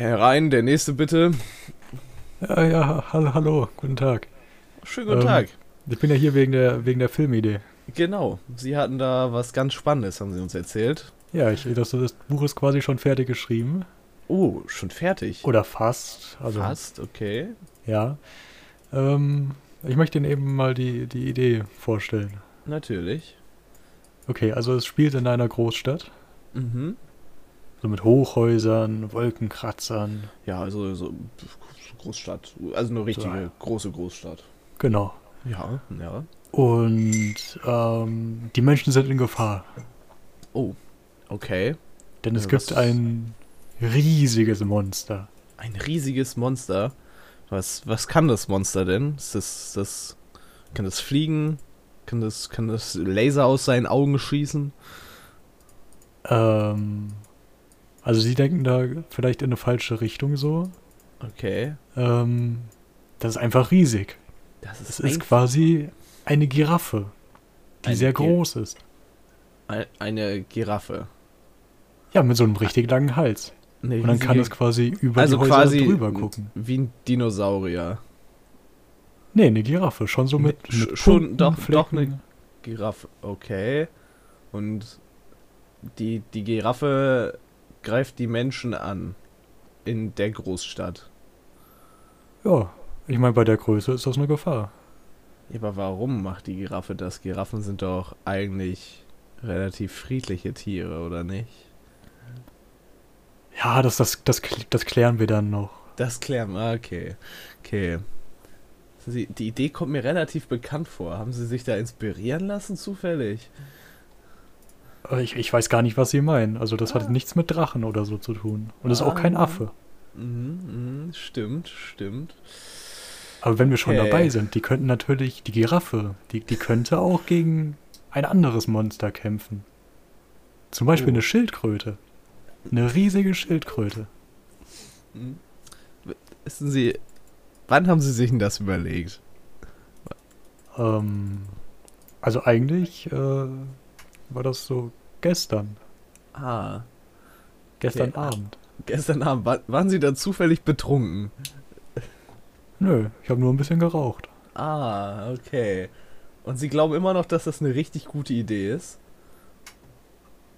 Herein, der nächste bitte. Ja, ja, hallo, hallo, guten Tag. Schönen guten Ähm, Tag. Ich bin ja hier wegen der, wegen der Filmidee. Genau, Sie hatten da was ganz Spannendes, haben Sie uns erzählt. Ja, ich, das, das Buch ist quasi schon fertig geschrieben. Oh, schon fertig. Oder fast. Also, Fast, okay. ja. Ähm, ich möchte Ihnen eben mal die, die Idee vorstellen. Natürlich. Okay, also es spielt in einer Großstadt. Mhm. So mit Hochhäusern, Wolkenkratzern. Ja, also so Großstadt. Also eine richtige ja. große Großstadt. Genau. Ja, ja. Und ähm, die Menschen sind in Gefahr. Oh, okay. Denn es Ja, gibt ein riesiges Monster. Ein riesiges Monster. Was, was kann das Monster denn? Ist das, das, kann das fliegen? Kann das, kann das Laser aus seinen Augen schießen? Ähm, also sie denken da vielleicht in eine falsche Richtung so. Okay. Ähm, das ist einfach riesig. Das ist, ist ein- quasi eine Giraffe, die Eine sehr Gi- groß ist. ein- eine Giraffe. Ja, mit so einem richtig langen Hals. Eine Und dann kann es quasi über also die Häuser quasi drüber gucken. wie ein Dinosaurier. Nee, eine Giraffe, schon so mit, Sch- mit schon, Punkten, doch, doch eine Giraffe. Okay. Und die, die Giraffe greift die Menschen an. In der Großstadt. Ja, ich meine, bei der Größe ist das eine Gefahr. Ja, aber warum macht die Giraffe das? Giraffen sind doch eigentlich relativ friedliche Tiere, oder nicht? Ja, das, das, das, das klären wir dann noch. Das klären wir. Okay. Okay. Sie, die Idee kommt mir relativ bekannt vor. Haben Sie sich da inspirieren lassen, zufällig? Aber Ich, ich weiß gar nicht, was Sie meinen. Also das Ah. hat nichts mit Drachen oder so zu tun. Und ist auch kein Ah. Affe. Mhm, mhm, stimmt, stimmt. Aber wenn wir schon Okay. dabei sind, die könnten natürlich, die Giraffe, die, die könnte auch gegen ein anderes Monster kämpfen. Zum Beispiel Oh. eine Schildkröte. Eine riesige Schildkröte. Mhm. Wissen Sie, wann haben Sie sich denn das überlegt? Ähm, also eigentlich äh, war das so gestern. Ah, Gestern Okay. Abend. gestern Abend. Wa- Waren Sie da zufällig betrunken? Nö, ich habe nur ein bisschen geraucht. Ah, okay. Und Sie glauben immer noch, dass das eine richtig gute Idee ist?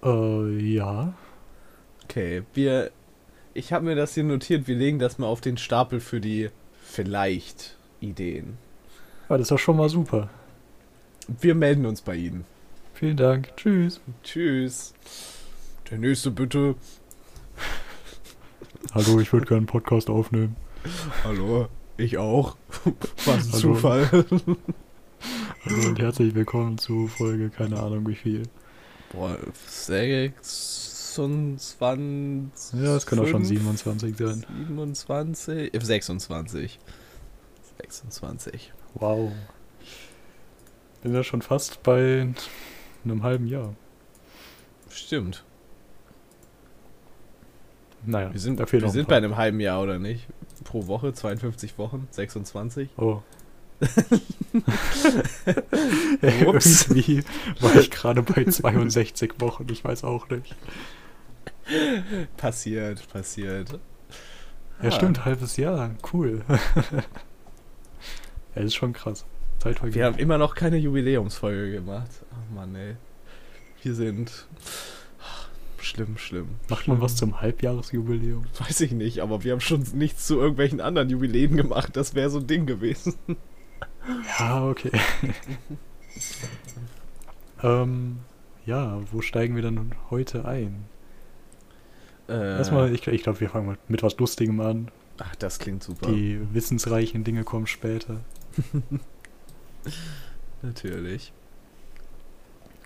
Äh, ja. Okay, wir. Ich habe mir das hier notiert. Wir legen das mal auf den Stapel für die vielleicht Ideen. Ja, das ist doch schon mal super. Wir melden uns bei Ihnen. Vielen Dank. Tschüss. Tschüss. Der nächste bitte. Hallo, ich würde gerne einen Podcast aufnehmen. Hallo. Ich auch. Was ein Hallo. Zufall. Hallo und herzlich willkommen zu Folge, keine Ahnung wie viel. Boah, 26. Ja, es kann auch schon fünf, 27 sein. 27. äh, 26. 26. Wow. Bin ja schon fast bei einem halben Jahr. Stimmt. Naja, Wir sind, wir sind bei einem halben Jahr, oder nicht? Pro Woche, 52 Wochen, 26. Oh. Ups. Irgendwie war ich gerade bei 62 Wochen, ich weiß auch nicht. Passiert, passiert. Ja, Ah. stimmt, halbes Jahr, cool. ja, ist schon krass. Zeit vergeht. Wir haben immer noch keine Jubiläumsfolge gemacht. Oh Mann, ey. Wir sind. Schlimm, schlimm. Macht man was zum Halbjahresjubiläum? Weiß ich nicht, aber wir haben schon nichts zu irgendwelchen anderen Jubiläen gemacht. Das wäre so ein Ding gewesen. Ja, okay. ähm, ja, wo steigen wir dann heute ein? Äh, Erstmal, ich, ich glaube, wir fangen mal mit was Lustigem an. Ach, das klingt super. Die wissensreichen Dinge kommen später. Natürlich.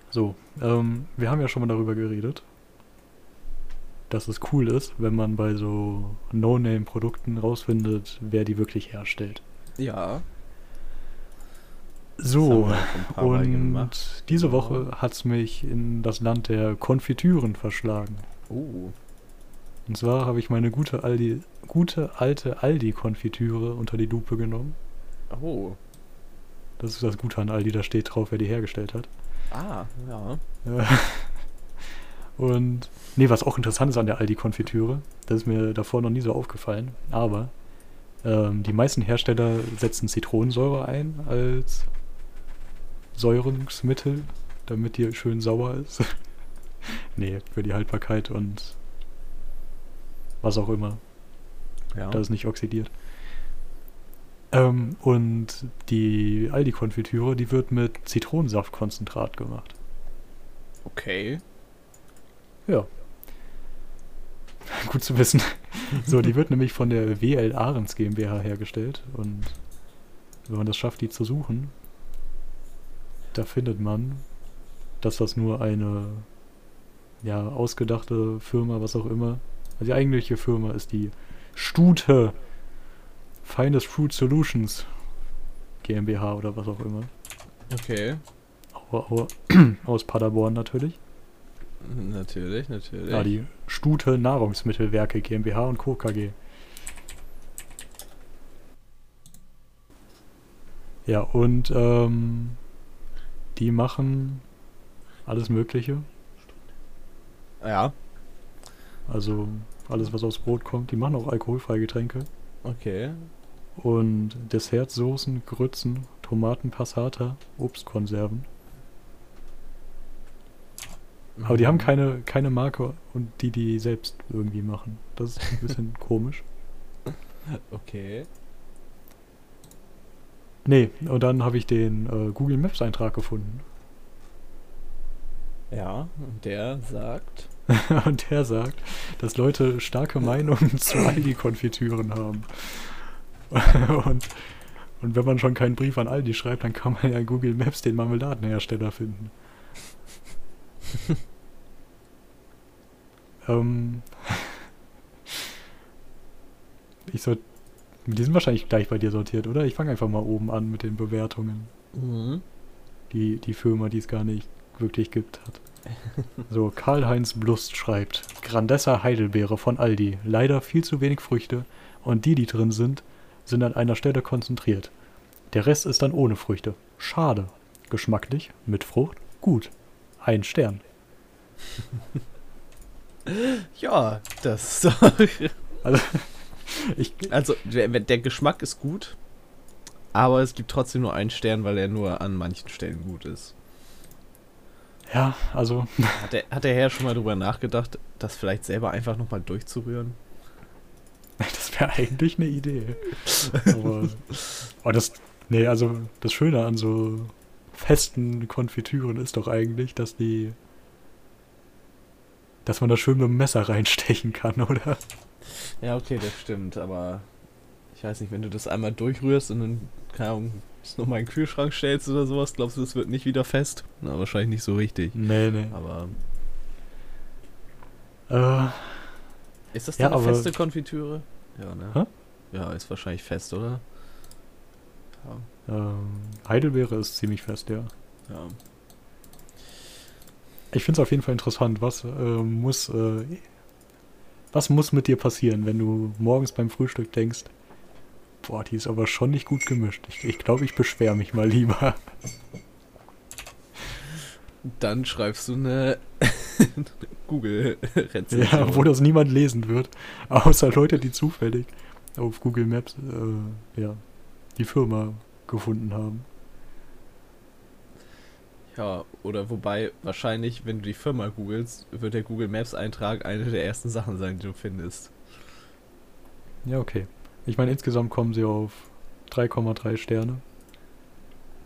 So, ähm, wir haben ja schon mal darüber geredet, dass es cool ist, wenn man bei so No-Name-Produkten rausfindet, wer die wirklich herstellt. Ja. So, und diese Genau. Woche hat es mich in das Land der Konfitüren verschlagen. Oh. Und zwar habe ich meine gute, Aldi, gute alte Aldi-Konfitüre unter die Lupe genommen. Oh. Das ist das Gute an Aldi, da steht drauf, wer die hergestellt hat. Ah, ja. Ja. Und, nee, was auch interessant ist an der Aldi-Konfitüre, das ist mir davor noch nie so aufgefallen, aber ähm, die meisten Hersteller setzen Zitronensäure ein als Säurungsmittel, damit die schön sauer ist. nee, für die Haltbarkeit und was auch immer. Ja. Da ist nicht oxidiert. Ähm, und die Aldi-Konfitüre, die wird mit Zitronensaftkonzentrat gemacht. Okay. Ja. Gut zu wissen. So, die wird nämlich von der WL Ahrens GmbH hergestellt. Und wenn man das schafft, die zu suchen, da findet man, dass das nur eine ja, ausgedachte Firma, was auch immer. Also die eigentliche Firma ist die Stute Finest Fruit Solutions GmbH oder was auch immer. Okay. Au- au- Aus Paderborn natürlich. Natürlich, natürlich. Ja, die Stute Nahrungsmittelwerke GmbH und Co. KG. Ja, und ähm, die machen alles Mögliche. ja, Also alles, was aufs Brot kommt. Die machen auch alkoholfreie Getränke. okay. Und Dessertsoßen, Grützen, Tomatenpassata, Obstkonserven. Aber die haben keine, keine Marke und die die selbst irgendwie machen. Das ist ein bisschen komisch. Okay. Nee, und dann habe ich den äh, Google Maps Eintrag gefunden. Ja, und der sagt. und der sagt, dass Leute starke Meinungen zu Aldi-Konfitüren haben. und, und wenn man schon keinen Brief an Aldi schreibt, dann kann man ja in Google Maps den Marmeladenhersteller finden. ähm, ich soll. Die sind wahrscheinlich gleich bei dir sortiert, oder? Ich fange einfach mal oben an mit den Bewertungen. Mhm. die die Firma, die es gar nicht wirklich gibt, hat. So, Karl-Heinz Blust schreibt: Grandessa Heidelbeere von Aldi. Leider viel zu wenig Früchte und die, die drin sind, sind an einer Stelle konzentriert. Der Rest ist dann ohne Früchte. Schade. Geschmacklich, mit Frucht, gut. Ein Stern. Ja, das. Also, ich, Also, der, der Geschmack ist gut, aber es gibt trotzdem nur einen Stern, weil er nur an manchen Stellen gut ist. ja, also, Hat der, hat der Herr schon mal drüber nachgedacht, das vielleicht selber einfach nochmal durchzurühren? das wäre eigentlich eine Idee. Aber, oh, das, nee, also, das Schöne an so festen Konfitüren ist doch eigentlich, dass die, dass man da schön mit dem Messer reinstechen kann, oder? Ja, okay, das stimmt, aber ich weiß nicht, wenn du das einmal durchrührst und dann, keine Ahnung, es nochmal in den Kühlschrank stellst oder sowas, glaubst du, das wird nicht wieder fest? Na, wahrscheinlich nicht so richtig. Nee, nee. Aber Äh, ist das Ja, denn eine feste Konfitüre? Ja, ne? Hä? Ja, ist wahrscheinlich fest, oder? Ja. ähm, Heidelbeere ist ziemlich fest, ja. ja. Ich finde es auf jeden Fall interessant, was äh, muss, äh, was muss mit dir passieren, wenn du morgens beim Frühstück denkst, boah, die ist aber schon nicht gut gemischt. Ich glaube, ich, glaub, ich beschwere mich mal lieber. Dann schreibst du eine Google-Rezension. Ja, wo das niemand lesen wird, außer Leute, die zufällig auf Google Maps äh, ja, die Firma gefunden haben. Ja, oder wobei, wahrscheinlich, wenn du die Firma googelst, wird der Google Maps-Eintrag eine der ersten Sachen sein, die du findest. Ja, okay. Ich meine, insgesamt kommen sie auf 3,3 Sterne.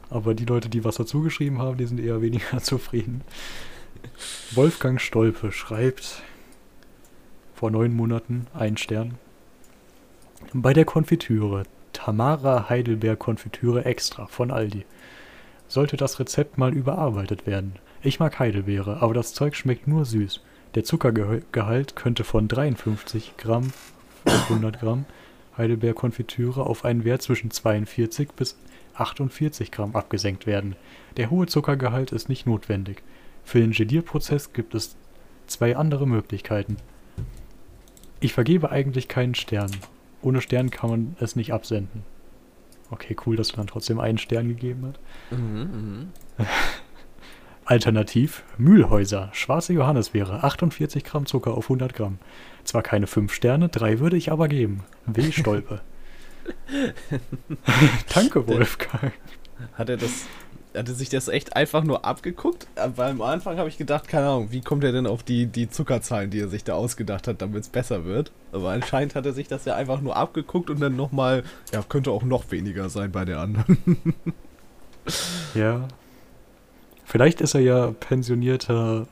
Aber die Leute, die was dazu geschrieben haben, die sind eher weniger zufrieden. Wolfgang Stolpe schreibt vor neun Monaten ein Stern. Bei der Konfitüre Tamara Heidelbeer Konfitüre extra von Aldi. Sollte das Rezept mal überarbeitet werden. Ich mag Heidelbeere, aber das Zeug schmeckt nur süß. Der Zuckergehalt könnte von 53 Gramm auf 100 Gramm Heidelbeer-Konfitüre auf einen Wert zwischen 42 bis 48 Gramm abgesenkt werden. Der hohe Zuckergehalt ist nicht notwendig. Für den Gelierprozess gibt es zwei andere Möglichkeiten. Ich vergebe eigentlich keinen Stern. Ohne Stern kann man es nicht absenden. Okay, cool, dass du dann trotzdem einen Stern gegeben hat. Mhm, Alternativ Mühlhäuser, schwarze Johannisbeere, 48 Gramm Zucker auf 100 Gramm. Zwar keine 5 Sterne, 3 würde ich aber geben. W. Stolpe. Danke, Wolfgang. Hat er das. Hat er sich das echt einfach nur abgeguckt? Weil am Anfang habe ich gedacht, keine Ahnung, wie kommt er denn auf die, die Zuckerzahlen, die er sich da ausgedacht hat, damit es besser wird? Aber anscheinend hat er sich das ja einfach nur abgeguckt und dann nochmal, ja, könnte auch noch weniger sein bei der anderen. Ja. Vielleicht ist er ja pensionierter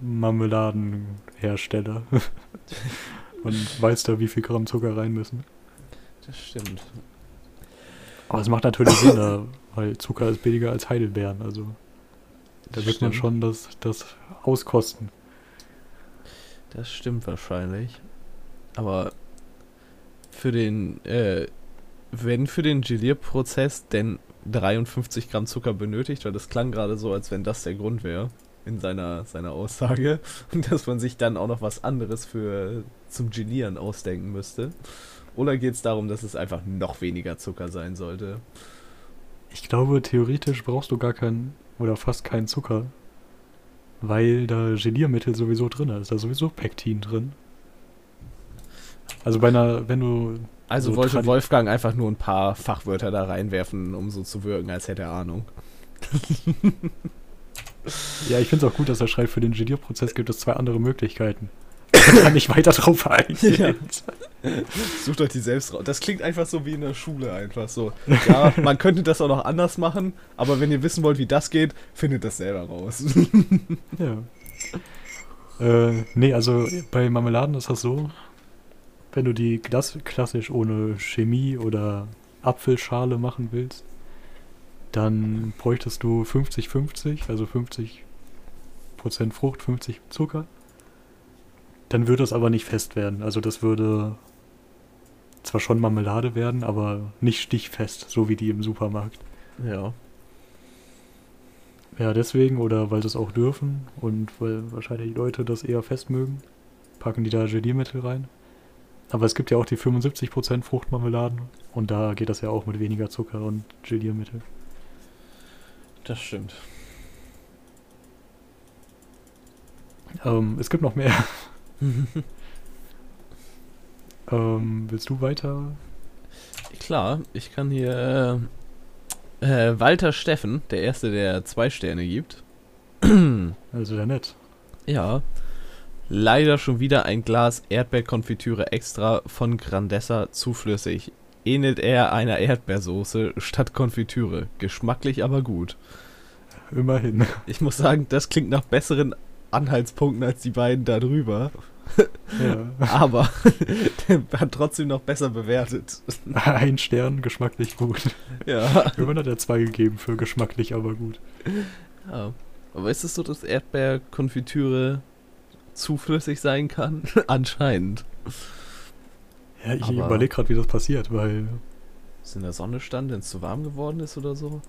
Marmeladenhersteller. Und weiß da, wie viel Gramm Zucker rein müssen. Das stimmt. Aber es macht natürlich Sinn, da, weil Zucker ist billiger als Heidelbeeren. Also da wird man schon das, das auskosten. Das stimmt wahrscheinlich. Aber für den, äh, wenn für den Gelierprozess denn 53 Gramm Zucker benötigt, weil das klang gerade so, als wenn das der Grund wäre in seiner, seiner Aussage und dass man sich dann auch noch was anderes für zum Gelieren ausdenken müsste. Oder geht es darum, dass es einfach noch weniger Zucker sein sollte? Ich glaube, theoretisch brauchst du gar keinen oder fast keinen Zucker, weil da Geliermittel sowieso drin ist. Da ist sowieso Pektin drin. Also bei einer, wenn du Also So wollte Wolfgang einfach nur ein paar Fachwörter da reinwerfen, um so zu wirken, als hätte er Ahnung. Ja, ich finde es auch gut, dass er schreibt, für den Gelierprozess gibt es zwei andere Möglichkeiten. Ich kann nicht weiter drauf eingehen. Sucht euch die selbst raus. Das klingt einfach so wie in der Schule einfach so. Ja, man könnte das auch noch anders machen, aber wenn ihr wissen wollt, wie das geht, findet das selber raus. Ja. Äh, nee, also bei Marmeladen ist das so, wenn du die klass klassisch ohne Chemie oder Apfelschale machen willst, dann bräuchtest du 50-50, also 50% Frucht, 50 Zucker. Dann würde es aber nicht fest werden. Also das würde zwar schon Marmelade werden, aber nicht stichfest, so wie die im Supermarkt. Ja. Ja, deswegen oder weil sie es auch dürfen und weil wahrscheinlich die Leute das eher fest mögen, packen die da Geliermittel rein. Aber es gibt ja auch die 75% Fruchtmarmeladen und da geht das ja auch mit weniger Zucker und Geliermittel. Das stimmt. Ähm, es gibt noch mehr. ähm, willst du weiter? Klar, ich kann hier äh, äh, Walter Steffen, der Erste, der zwei Sterne gibt. Also ja nett. Ja. Leider schon wieder ein Glas Erdbeerkonfitüre extra von Grandessa zuflüssig. Ähnelt eher einer Erdbeersoße statt Konfitüre. Geschmacklich aber gut. Immerhin. Ich muss sagen, das klingt nach besseren Anhaltspunkten als die beiden da drüber. Ja. Aber der hat trotzdem noch besser bewertet. Ein Stern, geschmacklich gut. Ja. Immerhin hat er zwei gegeben für geschmacklich, aber gut. ja. Aber ist es so, dass Erdbeerkonfitüre zuflüssig sein kann? Anscheinend. Ja, ich überlege gerade, wie das passiert, weil Es in der Sonne stand, wenn es zu warm geworden ist oder so?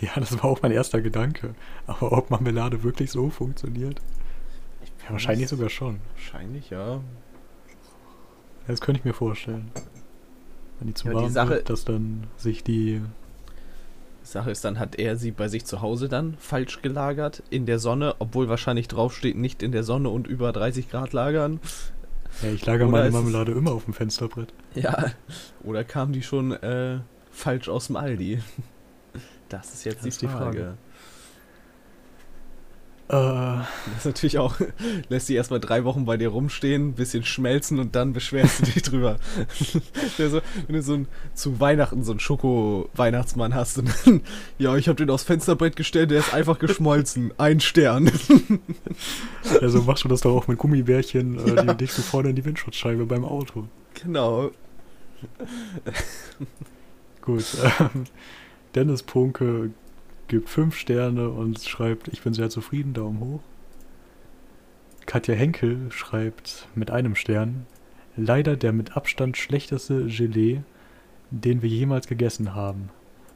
Ja, das war auch mein erster Gedanke. Aber ob Marmelade wirklich so funktioniert? Ja, wahrscheinlich sogar schon. Wahrscheinlich, ja. Das könnte ich mir vorstellen. Wenn die zu Ja, die warm Sache- wird, dass dann sich die... Die Sache ist, dann hat er sie bei sich zu Hause dann falsch gelagert, in der Sonne, obwohl wahrscheinlich draufsteht, nicht in der Sonne und über 30 Grad lagern. Ja, ich lagere meine Marmelade immer auf dem Fensterbrett. Ja, oder kam die schon äh, falsch aus dem Aldi? Das ist jetzt Das die, ist die Frage. Frage. Äh, Das ist natürlich auch, lässt sie erstmal drei Wochen bei dir rumstehen, bisschen schmelzen und dann beschwerst du dich drüber. Wenn du so ein, zu Weihnachten so einen Schoko-Weihnachtsmann hast und dann, ja, ich habe den aufs Fensterbrett gestellt, der ist einfach geschmolzen. Ein Stern. also machst du das doch auch mit Gummibärchen, äh, Ja. die legst du vorne in die Windschutzscheibe beim Auto. genau. Gut. Ähm, Dennis Punke gibt 5 Sterne und schreibt, ich bin sehr zufrieden, Daumen hoch. Katja Henkel schreibt mit einem Stern, leider der mit Abstand schlechteste Gelee, den wir jemals gegessen haben.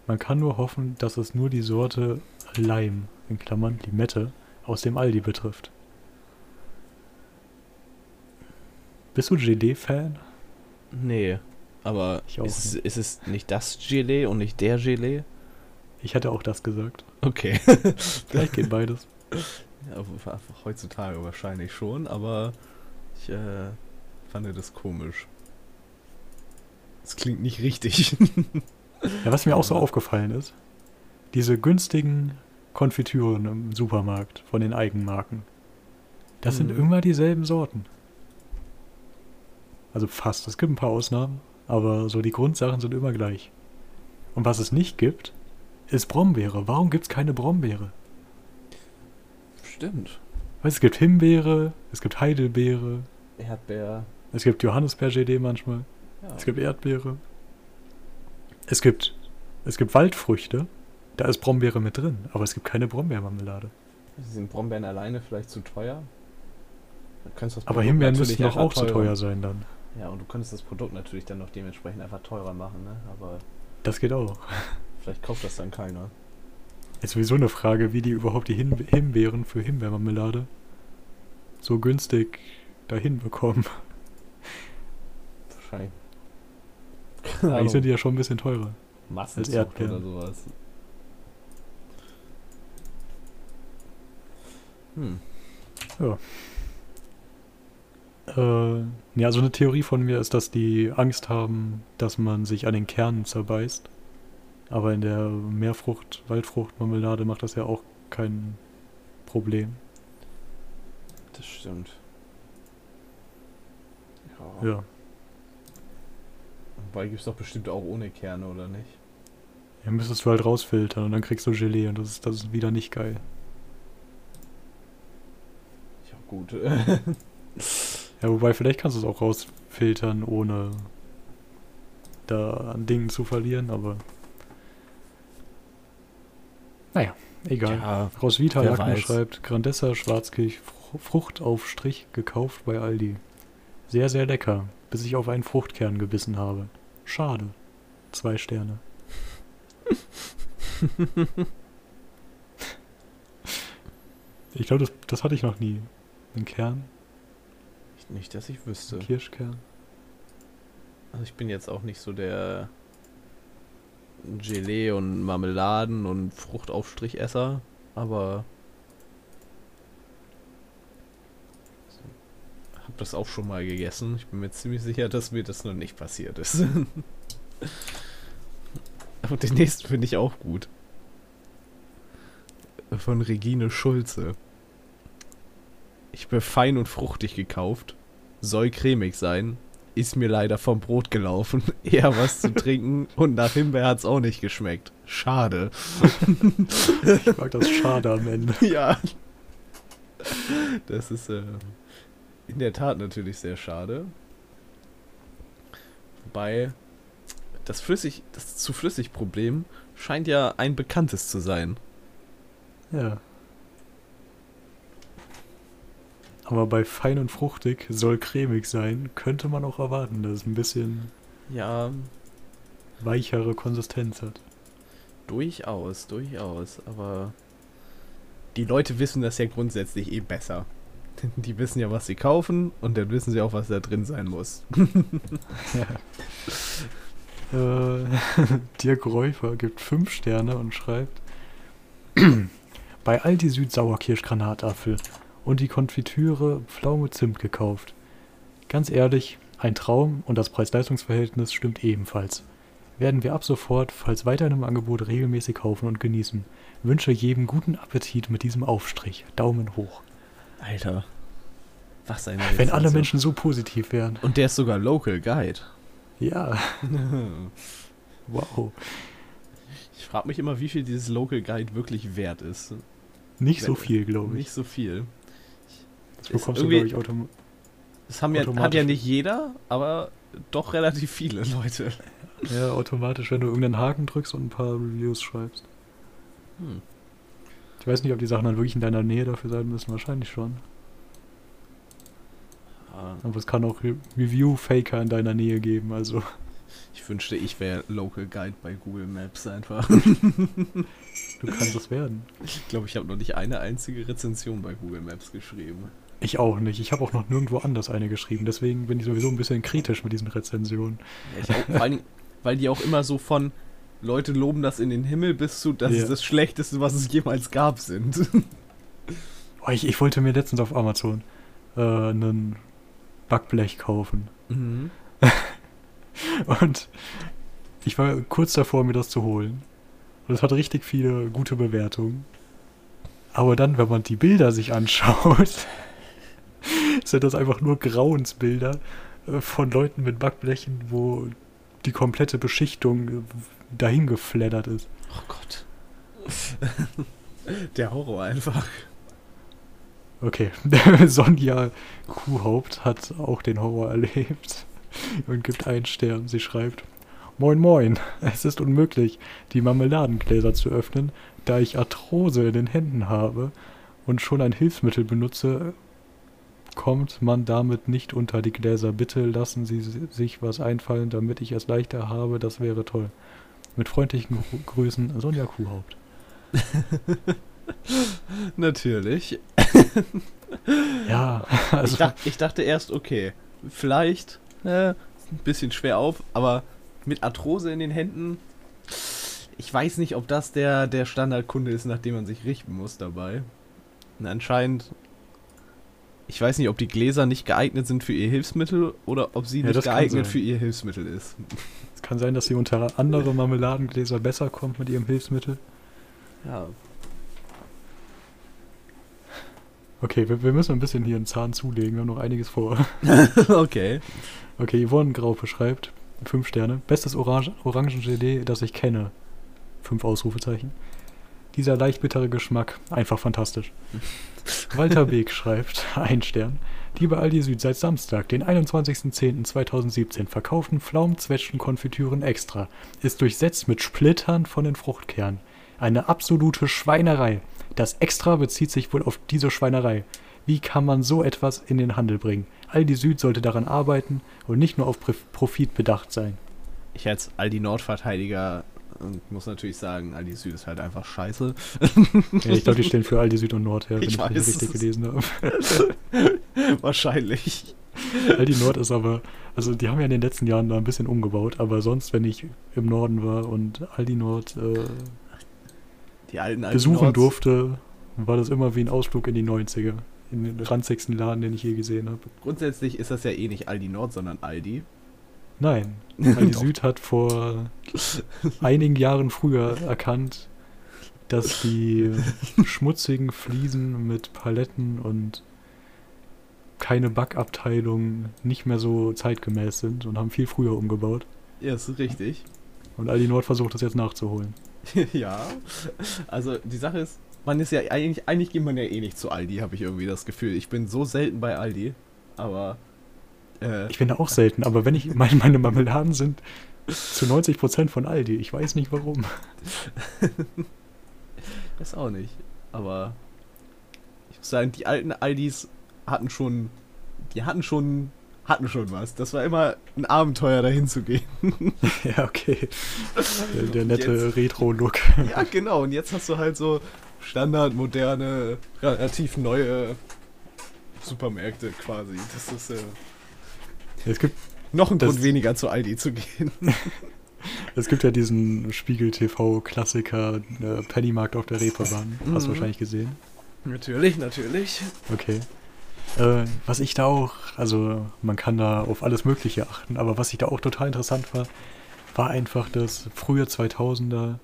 Man kann nur hoffen, dass es nur die Sorte Lime, in Klammern Limette, aus dem Aldi betrifft. Bist du Gelee-Fan? Nee, aber Ich auch ist, ist es nicht das Gelee und nicht der Gelee? Ich hätte auch das gesagt. Okay. Vielleicht geht beides. Ja, heutzutage wahrscheinlich schon, aber ich äh, fand das komisch. Es klingt nicht richtig. Ja, was mir auch so aufgefallen ist, diese günstigen Konfitüren im Supermarkt von den Eigenmarken, das sind Mhm. immer dieselben Sorten. Also fast. Es gibt ein paar Ausnahmen, aber so die Grundsachen sind immer gleich. Und was es nicht gibt, ist Brombeere. Warum gibt es keine Brombeere? Stimmt. Weißt, es gibt Himbeere, es gibt Heidelbeere, Erdbeer. es gibt Johannisbeer-GD manchmal, Ja. es gibt Erdbeere. Es gibt, es gibt Waldfrüchte, da ist Brombeere mit drin, aber es gibt keine Brombeermarmelade. Sind Brombeeren alleine vielleicht zu teuer? Aber Himbeeren müssten doch auch zu teuer sein dann. Ja, und du könntest das Produkt natürlich dann noch dementsprechend einfach teurer machen, ne? Aber Das geht auch. Vielleicht kauft das dann keiner. Ist sowieso eine Frage, wie die überhaupt die Himbeeren für Himbeermarmelade so günstig dahin bekommen. Wahrscheinlich. Eigentlich sind die ja schon ein bisschen teurer. Massenzucht oder sowas. Hm. Äh, ja, so eine Theorie von mir ist, dass die Angst haben, dass man sich an den Kernen zerbeißt. Aber in der Meerfrucht, Waldfruchtmarmelade macht das ja auch kein Problem. Das stimmt. Ja. Ja. Wobei gibt es doch bestimmt auch ohne Kerne, oder nicht? Ja, müsstest du halt rausfiltern und dann kriegst du Gelee und das ist, das ist wieder nicht geil. Ja, gut. Ja, wobei vielleicht kannst du es auch rausfiltern, ohne da an Dingen zu verlieren, aber naja, egal. ja, Roswitha Lackner schreibt, Grandessa Schwarzkirch Fr Fruchtaufstrich gekauft bei Aldi. Sehr, sehr lecker, bis ich auf einen Fruchtkern gebissen habe. Schade. Zwei Sterne. ich glaube, das, das hatte ich noch nie. Ein Kern, nicht, dass ich wüsste. ein Kirschkern. Also ich bin jetzt auch nicht so der Gelee und Marmeladen und Fruchtaufstrichesser, aber hab das auch schon mal gegessen. Ich bin mir ziemlich sicher, dass mir das noch nicht passiert ist. Und den nächsten finde ich auch gut. Von Regine Schulze. Ich bin fein und fruchtig gekauft. Soll cremig sein. Ist mir leider vom Brot gelaufen. Eher was zu trinken und nach Himbeer hat's auch nicht geschmeckt. Schade. Ich mag das Schade am Ende. ja. Das ist äh, in der Tat natürlich sehr schade. Wobei das flüssig, das zu flüssig Problem scheint ja ein bekanntes zu sein. Ja. Aber bei fein und fruchtig soll cremig sein, könnte man auch erwarten, dass es ein bisschen Ja, weichere Konsistenz hat. durchaus, durchaus. Aber die Leute wissen das ja grundsätzlich eh besser. Die wissen ja, was sie kaufen und dann wissen sie auch, was da drin sein muss. Äh, Dirk Räufer gibt 5 Sterne und schreibt: Bei Aldi Süd Sauerkirsch-Granatapfel und die Konfitüre Pflaume Zimt gekauft. Ganz ehrlich, ein Traum und das Preis-Leistungs-Verhältnis stimmt ebenfalls. Werden wir ab sofort, falls weiterhin im Angebot, regelmäßig kaufen und genießen. Wünsche jedem guten Appetit mit diesem Aufstrich. Daumen hoch. Alter. Was eine Wenn alle. Menschen so positiv wären. Und der ist sogar Local Guide. Ja, wow. Ich frage mich immer, wie viel dieses Local Guide wirklich wert ist. Nicht so Wenn- viel, glaube ich. Nicht so viel. Das bekommst du, glaube ich, automatisch. Das haben ja, hat Automatisch. ja nicht jeder, aber doch relativ viele Leute. Ja, automatisch, wenn du irgendeinen Haken drückst und ein paar Reviews schreibst. Hm. Ich weiß nicht, ob die Sachen dann wirklich in deiner Nähe dafür sein müssen. Wahrscheinlich schon. Ah, Aber es kann auch Re Review-Faker in deiner Nähe geben. Also, Ich wünschte, ich wäre Local Guide bei Google Maps einfach. du kannst es werden. Ich glaube, ich habe noch nicht eine einzige Rezension bei Google Maps geschrieben. Ich auch nicht. Ich habe auch noch nirgendwo anders eine geschrieben. Deswegen bin ich sowieso ein bisschen kritisch mit diesen Rezensionen. Ja, auch, vor allen Dingen, weil die auch immer so von Leute loben das in den Himmel bis zu, das Ja. ist das Schlechteste, was es jemals gab, sind. Oh, ich, ich wollte mir letztens auf Amazon äh, einen Backblech kaufen. Mhm. Und ich war kurz davor, mir das zu holen. Und es hat richtig viele gute Bewertungen. Aber dann, wenn man die Bilder sich anschaut, sind das einfach nur Grauensbilder äh, von Leuten mit Backblechen, wo die komplette Beschichtung äh, dahin geflattert ist. Oh Gott. Der Horror einfach. Okay, Sonja Kuhhaupt hat auch den Horror erlebt und gibt einen Stern. Sie schreibt: Moin, moin, es ist unmöglich, die Marmeladengläser zu öffnen, da ich Arthrose in den Händen habe und schon ein Hilfsmittel benutze. Kommt man damit nicht unter die Gläser? Bitte lassen Sie si- sich was einfallen, damit ich es leichter habe. Das wäre toll. Mit freundlichen Grüßen, Sonja Kuhhaupt. Natürlich. Ja, ich, also dach, ich dachte erst, okay, vielleicht äh, ein bisschen schwer auf, aber mit Arthrose in den Händen, ich weiß nicht, ob das der, der Standardkunde ist, nach dem man sich richten muss dabei. Und anscheinend, ich weiß nicht, ob die Gläser nicht geeignet sind für ihr Hilfsmittel oder ob sie Ja, nicht geeignet für ihr Hilfsmittel ist. es kann sein, dass sie unter andere Marmeladengläser besser kommt mit ihrem Hilfsmittel. Ja. Okay, wir, wir müssen ein bisschen hier einen Zahn zulegen, wir haben noch einiges vor. okay. Okay, Yvonne Graupe schreibt, fünf Sterne, bestes Orange, Orangengelee, das ich kenne. Fünf Ausrufezeichen. Dieser leicht bittere Geschmack, einfach fantastisch. Walter Beek schreibt, ein Stern. Die bei Aldi Süd seit Samstag, den 21.10.2017 verkauften Pflaumenzwetschgen-Konfitüren extra, ist durchsetzt mit Splittern von den Fruchtkernen. Eine absolute Schweinerei. Das Extra bezieht sich wohl auf diese Schweinerei. Wie kann man so etwas in den Handel bringen? Aldi Süd sollte daran arbeiten und nicht nur auf Profit bedacht sein. Ich als Aldi Nordverteidiger und muss natürlich sagen, Aldi Süd ist halt einfach scheiße. Ja, ich glaube, die stehen für Aldi Süd und Nord her, wenn Ich ich, das weiß richtig es. gelesen habe. Wahrscheinlich. Aldi Nord ist aber, also die haben ja in den letzten Jahren da ein bisschen umgebaut, aber sonst, wenn ich im Norden war und Aldi Nord äh, alten Aldi besuchen Nords. durfte, war das immer wie ein Ausflug in die 90er. In den ranzigsten Laden, den ich je gesehen habe. Grundsätzlich ist das ja eh nicht Aldi Nord, sondern Aldi. Nein, Aldi Doch. Süd hat vor einigen Jahren früher erkannt, dass die schmutzigen Fliesen mit Paletten und keine Backabteilung nicht mehr so zeitgemäß sind und haben viel früher umgebaut. Ja, ist richtig. Und Aldi Nord versucht das jetzt nachzuholen. ja. Also die Sache ist, man ist ja eigentlich, eigentlich geht man ja eh nicht zu Aldi, habe ich irgendwie das Gefühl. Ich bin so selten bei Aldi, aber äh, Ich bin da auch selten, aber wenn ich meine, meine Marmeladen sind zu 90% von Aldi. Ich weiß nicht warum. das auch nicht. Aber ich muss sagen, die alten Aldis hatten schon, die hatten schon, hatten schon was. Das war immer ein Abenteuer, dahin zu gehen. ja, okay. Der, der nette Retro-Look. ja, genau. Und jetzt hast du halt so Standard, moderne, relativ neue Supermärkte quasi. Das ist äh, Es gibt noch ein Das- Grund weniger zu Aldi zu gehen. Es gibt ja diesen Spiegel-TV-Klassiker äh, Pennymarkt auf der Reeperbahn. Hast du Mhm. wahrscheinlich gesehen. natürlich, natürlich. Okay. Äh, was ich da auch, also man kann da auf alles Mögliche achten, aber was ich da auch total interessant war, war einfach das frühe 2000er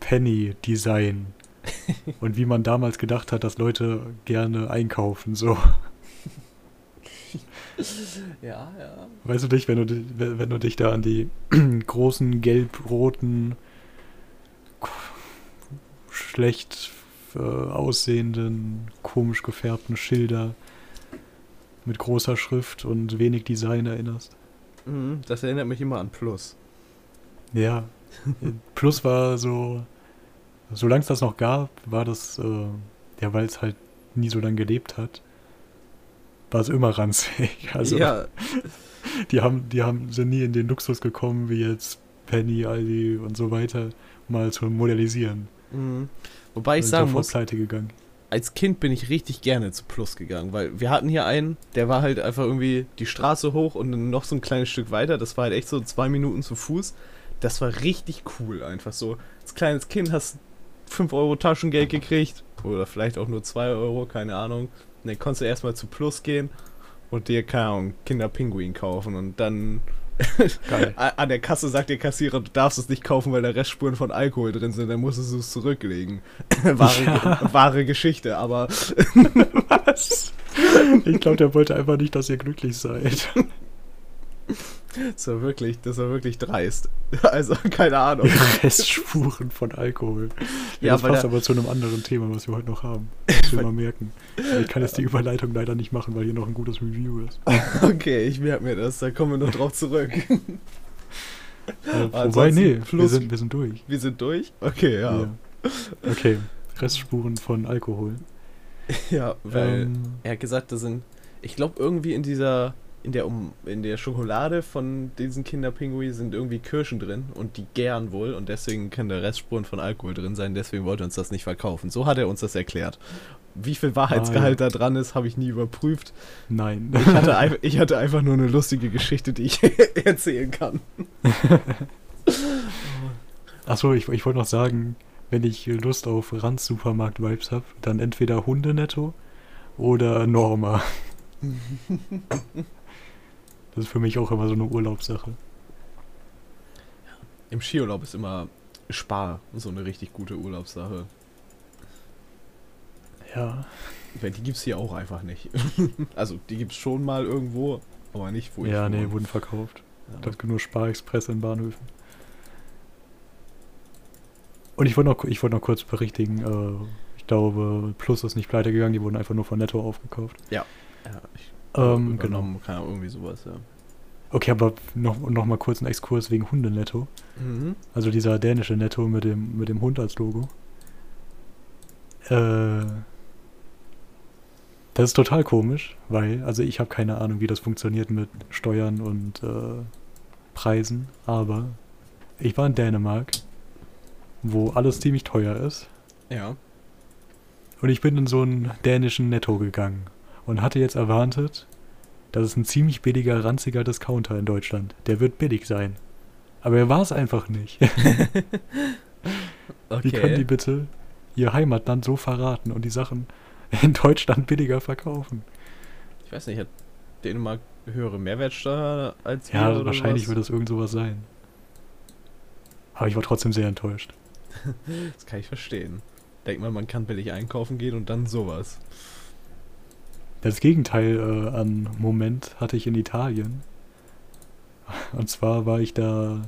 Penny-Design. Und wie man damals gedacht hat, dass Leute gerne einkaufen, so. Ja, ja. Weißt du dich, wenn du, wenn du dich da an die großen gelb-roten, schlecht äh, aussehenden, komisch gefärbten Schilder mit großer Schrift und wenig Design erinnerst? Mhm, das erinnert mich immer an Plus. Ja. Plus war so, solange es das noch gab, war das, äh, ja, weil es halt nie so lange gelebt hat, war es immer ranzig. Also ja, die haben, die haben, sind nie in den Luxus gekommen, wie jetzt Penny, Aldi und so weiter, mal zu modernisieren. mhm. wobei ich sagen muss, pleite gegangen. als Kind bin ich richtig gerne zu Plus gegangen, weil wir hatten hier einen, der war halt einfach irgendwie die Straße hoch und dann noch so ein kleines Stück weiter. Das war halt echt so zwei Minuten zu Fuß. das war richtig cool einfach so. Als kleines Kind hast 5 Euro Taschengeld gekriegt oder vielleicht auch nur 2 Euro, keine Ahnung. Und dann konntest du erstmal zu Plus gehen und dir, keine Ahnung, Kinderpinguin kaufen und dann an der Kasse sagt der Kassierer, du darfst es nicht kaufen, weil da Restspuren von Alkohol drin sind, dann musstest du es zurücklegen. wahre, Ja. wahre Geschichte, aber Was? Ich glaube, der wollte einfach nicht, dass ihr glücklich seid. das war wirklich, das war wirklich dreist. Also, keine Ahnung. Restspuren von Alkohol. Ja, Ja, das passt aber zu einem anderen Thema, was wir heute noch haben. Das wir mal merken. Ich kann jetzt die Überleitung leider nicht machen, weil hier noch ein gutes Review ist. Okay, ich merke mir das, da kommen wir noch drauf zurück. Äh, wobei, nee, wir sind, wir sind durch. Wir sind durch? Okay, ja. Ja. Okay, Restspuren von Alkohol. Ja, weil Ähm, er hat gesagt, da sind, ich glaube irgendwie in dieser, in der um, in der Schokolade von diesen Kinderpinguin sind irgendwie Kirschen drin und die gären wohl und deswegen können da Restspuren von Alkohol drin sein, deswegen wollte er uns das nicht verkaufen. So hat er uns das erklärt. Wie viel Wahrheitsgehalt da dran ist, habe ich nie überprüft. nein. Ich hatte, ich hatte einfach nur eine lustige Geschichte, die ich erzählen kann. Achso, ich, ich wollte noch sagen, wenn ich Lust auf Rand-Supermarkt-Vibes habe, dann entweder Hundenetto oder Norma. Das ist für mich auch immer so eine Urlaubssache. Im Skiurlaub ist immer Spar so eine richtig gute Urlaubssache. Ja. Die gibt's hier auch einfach nicht. also die gibt's schon mal irgendwo, aber nicht wo ich ja, nee, wurden verkauft. Ja. Das gibt nur Sparexpress in Bahnhöfen. Und ich wollte noch, ich wollte noch kurz berichtigen, äh, ich glaube, Plus ist nicht pleite gegangen, die wurden einfach nur von Netto aufgekauft. Ja, ich Ähm, übernommen, keine Ahnung, irgendwie sowas, ja. Okay, aber noch, noch mal kurz ein Exkurs wegen Hundenetto. Mhm. Also dieser dänische Netto mit dem, mit dem Hund als Logo. Äh, das ist total komisch, weil, also ich habe keine Ahnung, wie das funktioniert mit Steuern und äh, Preisen, aber ich war in Dänemark, wo alles ziemlich teuer ist. Ja. Und ich bin in so einen dänischen Netto gegangen und hatte jetzt erwartet, das ist ein ziemlich billiger, ranziger Discounter in Deutschland. Der wird billig sein. Aber er war es einfach nicht. Okay. Wie können die bitte ihr Heimatland so verraten und die Sachen in Deutschland billiger verkaufen? ich weiß nicht, hat Dänemark höhere Mehrwertsteuer als Ja, wir oder wahrscheinlich was? wird es irgend sowas sein. Aber ich war trotzdem sehr enttäuscht. Das kann ich verstehen. Denkt man, man kann billig einkaufen gehen und dann sowas. Das Gegenteil äh, an Moment hatte ich in Italien. Und zwar war ich da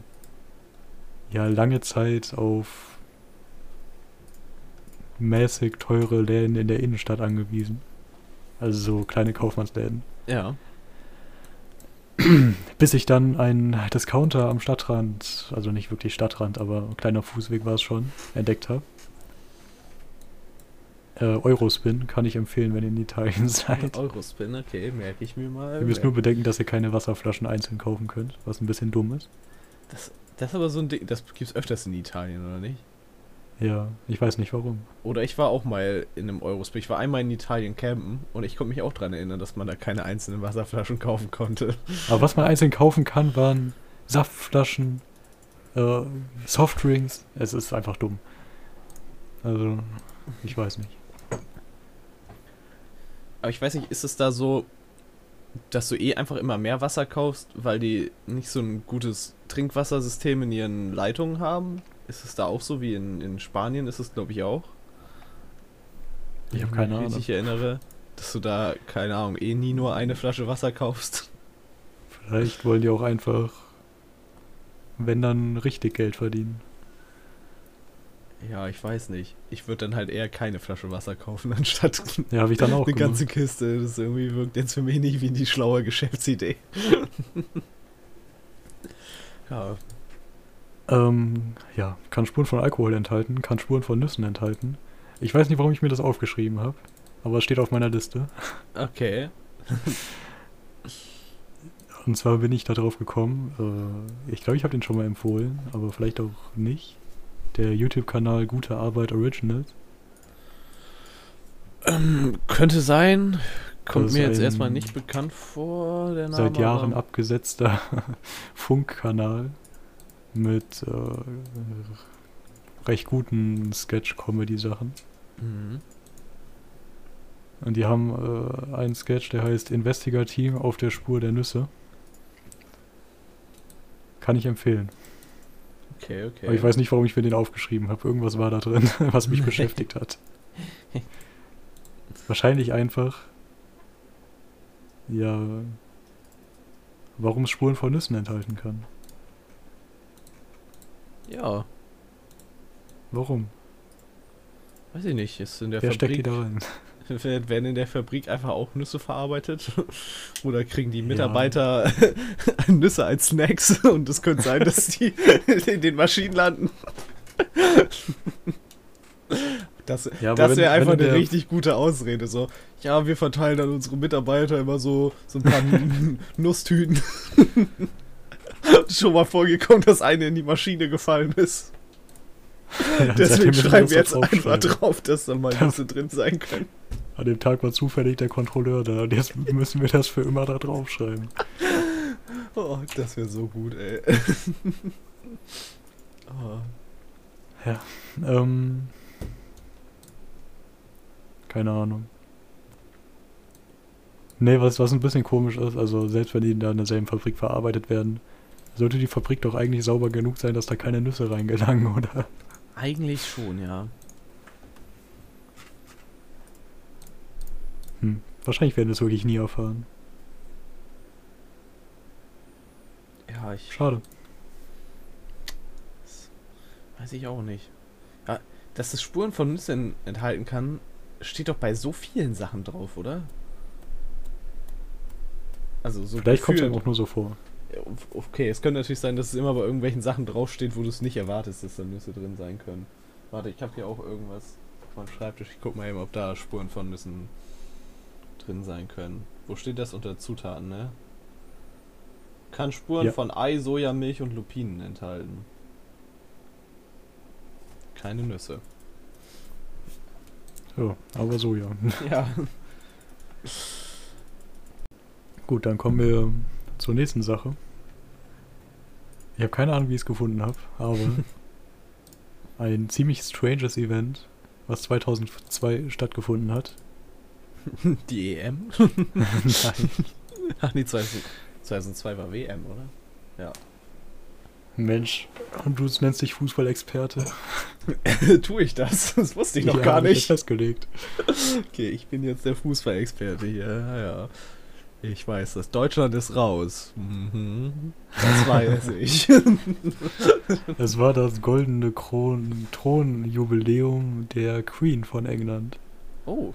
ja lange Zeit auf mäßig teure Läden in der Innenstadt angewiesen. Also so kleine Kaufmannsläden. Ja. Bis ich dann einen Discounter am Stadtrand, also nicht wirklich Stadtrand, aber ein kleiner Fußweg war es schon, entdeckt habe. Äh, Eurospin kann ich empfehlen, wenn ihr in Italien seid. Eurospin, okay, merke ich mir mal. Ihr müsst nur bedenken, dass ihr keine Wasserflaschen einzeln kaufen könnt, was ein bisschen dumm ist. das, das ist aber so ein Ding, das gibt's öfters in Italien, oder nicht? Ja, ich weiß nicht warum. Oder ich war auch mal in einem Eurospin. Ich war einmal in Italien campen und ich konnte mich auch dran erinnern, dass man da keine einzelnen Wasserflaschen kaufen konnte. Aber was man einzeln kaufen kann, waren Saftflaschen, äh, Softdrinks. Es ist einfach dumm. Also, ich weiß nicht. Aber ich weiß nicht, ist es da so, dass du eh einfach immer mehr Wasser kaufst, weil die nicht so ein gutes Trinkwassersystem in ihren Leitungen haben? Ist es da auch so wie in, in Spanien? Ist es, glaube ich, auch? Ich habe Wenn keine mich Ahnung. richtig erinnere, dass du da, keine Ahnung, eh nie nur eine Flasche Wasser kaufst. Vielleicht wollen die auch einfach, wenn dann, richtig Geld verdienen. Ja, ich weiß nicht. Ich würde dann halt eher keine Flasche Wasser kaufen, anstatt Ja, habe ich dann auch eine gemacht. ganze Kiste. Das irgendwie wirkt jetzt für mich nicht wie die schlaue Geschäftsidee. ja, Ähm, ja, kann Spuren von Alkohol enthalten, kann Spuren von Nüssen enthalten. Ich weiß nicht, warum ich mir das aufgeschrieben habe, aber es steht auf meiner Liste. okay. Und zwar bin ich da drauf gekommen, äh, ich glaube, ich habe den schon mal empfohlen, aber vielleicht auch nicht. Der YouTube-Kanal Gute Arbeit Originals. Ähm, könnte sein. Kommt mir jetzt erstmal nicht bekannt vor, der Name. Seit Jahren aber- abgesetzter Funkkanal mit äh, recht guten Sketch-Comedy-Sachen. Mhm. Und die haben äh, einen Sketch, der heißt Investigativ auf der Spur der Nüsse. Kann ich empfehlen. Okay, okay. Aber ich weiß nicht, warum ich mir den aufgeschrieben habe. Irgendwas war da drin, was mich beschäftigt hat. Wahrscheinlich einfach. Ja. Warum es Spuren von Nüssen enthalten kann. Ja, Warum? weiß ich nicht. Ist in der Wer steckt die Fabrik, da rein? Werden werden in der Fabrik einfach auch Nüsse verarbeitet? Oder kriegen die Ja. Mitarbeiter Nüsse als Snacks und es könnte sein, dass die in den Maschinen landen? Das, Ja, das wäre einfach eine richtig gute Ausrede. So, ja, wir verteilen an unsere Mitarbeiter immer so, so ein paar Nusstüten. Schon mal vorgekommen, dass eine in die Maschine gefallen ist. Ja, Deswegen schreiben wir jetzt einfach drauf, dass da mal Nüsse drin sein können. An dem Tag war zufällig der Kontrolleur da. Und jetzt müssen wir das für immer da draufschreiben. Oh, das wäre so gut, ey. oh. Ähm. Keine Ahnung. Nee, was, was ein bisschen komisch ist, also selbst wenn die da in derselben Fabrik verarbeitet werden, sollte die Fabrik doch eigentlich sauber genug sein, dass da keine Nüsse reingelangen, oder? Eigentlich schon, ja. Hm. Wahrscheinlich werden wir es wirklich nie erfahren. Ja, ich Schade. das weiß ich auch nicht. Ja, dass es Spuren von Nüssen enthalten kann, steht doch bei so vielen Sachen drauf, oder? Also so Vielleicht kommt es einem auch nur so vor. Okay, es könnte natürlich sein, dass es immer bei irgendwelchen Sachen draufsteht, wo du es nicht erwartest, dass da Nüsse drin sein können. Warte, ich habe hier auch irgendwas auf meinem Schreibtisch. Ich guck mal eben, ob da Spuren von Nüssen drin sein können. Wo steht das unter Zutaten, ne? Kann Spuren Ja. von Ei, Sojamilch und Lupinen enthalten. Keine Nüsse. Ja, aber so ja. Ja. Gut, dann kommen wir zur nächsten Sache. Ich habe keine Ahnung, wie ich es gefunden habe, aber ein ziemlich stranges Event, was 2002 stattgefunden hat. Die EM? Nein. Ach nee, 2000 2002 war WM, oder? Mensch, und du nennst dich Fußballexperte. Tue ich das? Das wusste ich noch Ja, gar ich nicht. jetzt festgelegt. Okay, ich bin jetzt der Fußballexperte hier. Ja, ja. Ich weiß das. Deutschland ist raus. Mhm. Das weiß ich. Es war das goldene Kron Thronjubiläum der Queen von England. oh,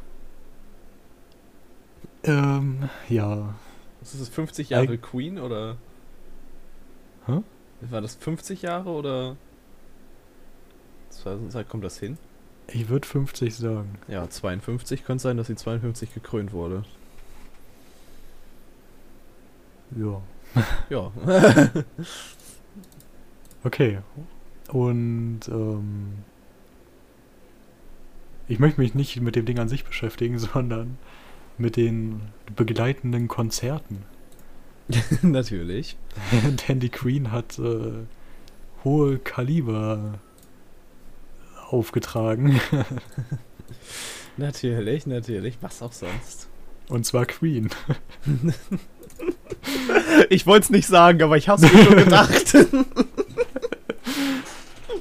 Ähm, ja. ist das 50 Jahre Eig- Queen oder? Hä? War das 50 Jahre oder? 2000, kommt das hin? Ich würde 50 sagen. Ja, 52 könnte sein, dass sie 52 gekrönt wurde. Ja. Ja. Okay. Und ähm, ich möchte mich nicht mit dem Ding an sich beschäftigen, sondern mit den begleitenden Konzerten. Natürlich. Denn die Queen hat äh, hohe Kaliber aufgetragen. Natürlich, natürlich. Was auch sonst. Und zwar Queen. Ich wollte es nicht sagen, aber ich hab's mir schon gedacht.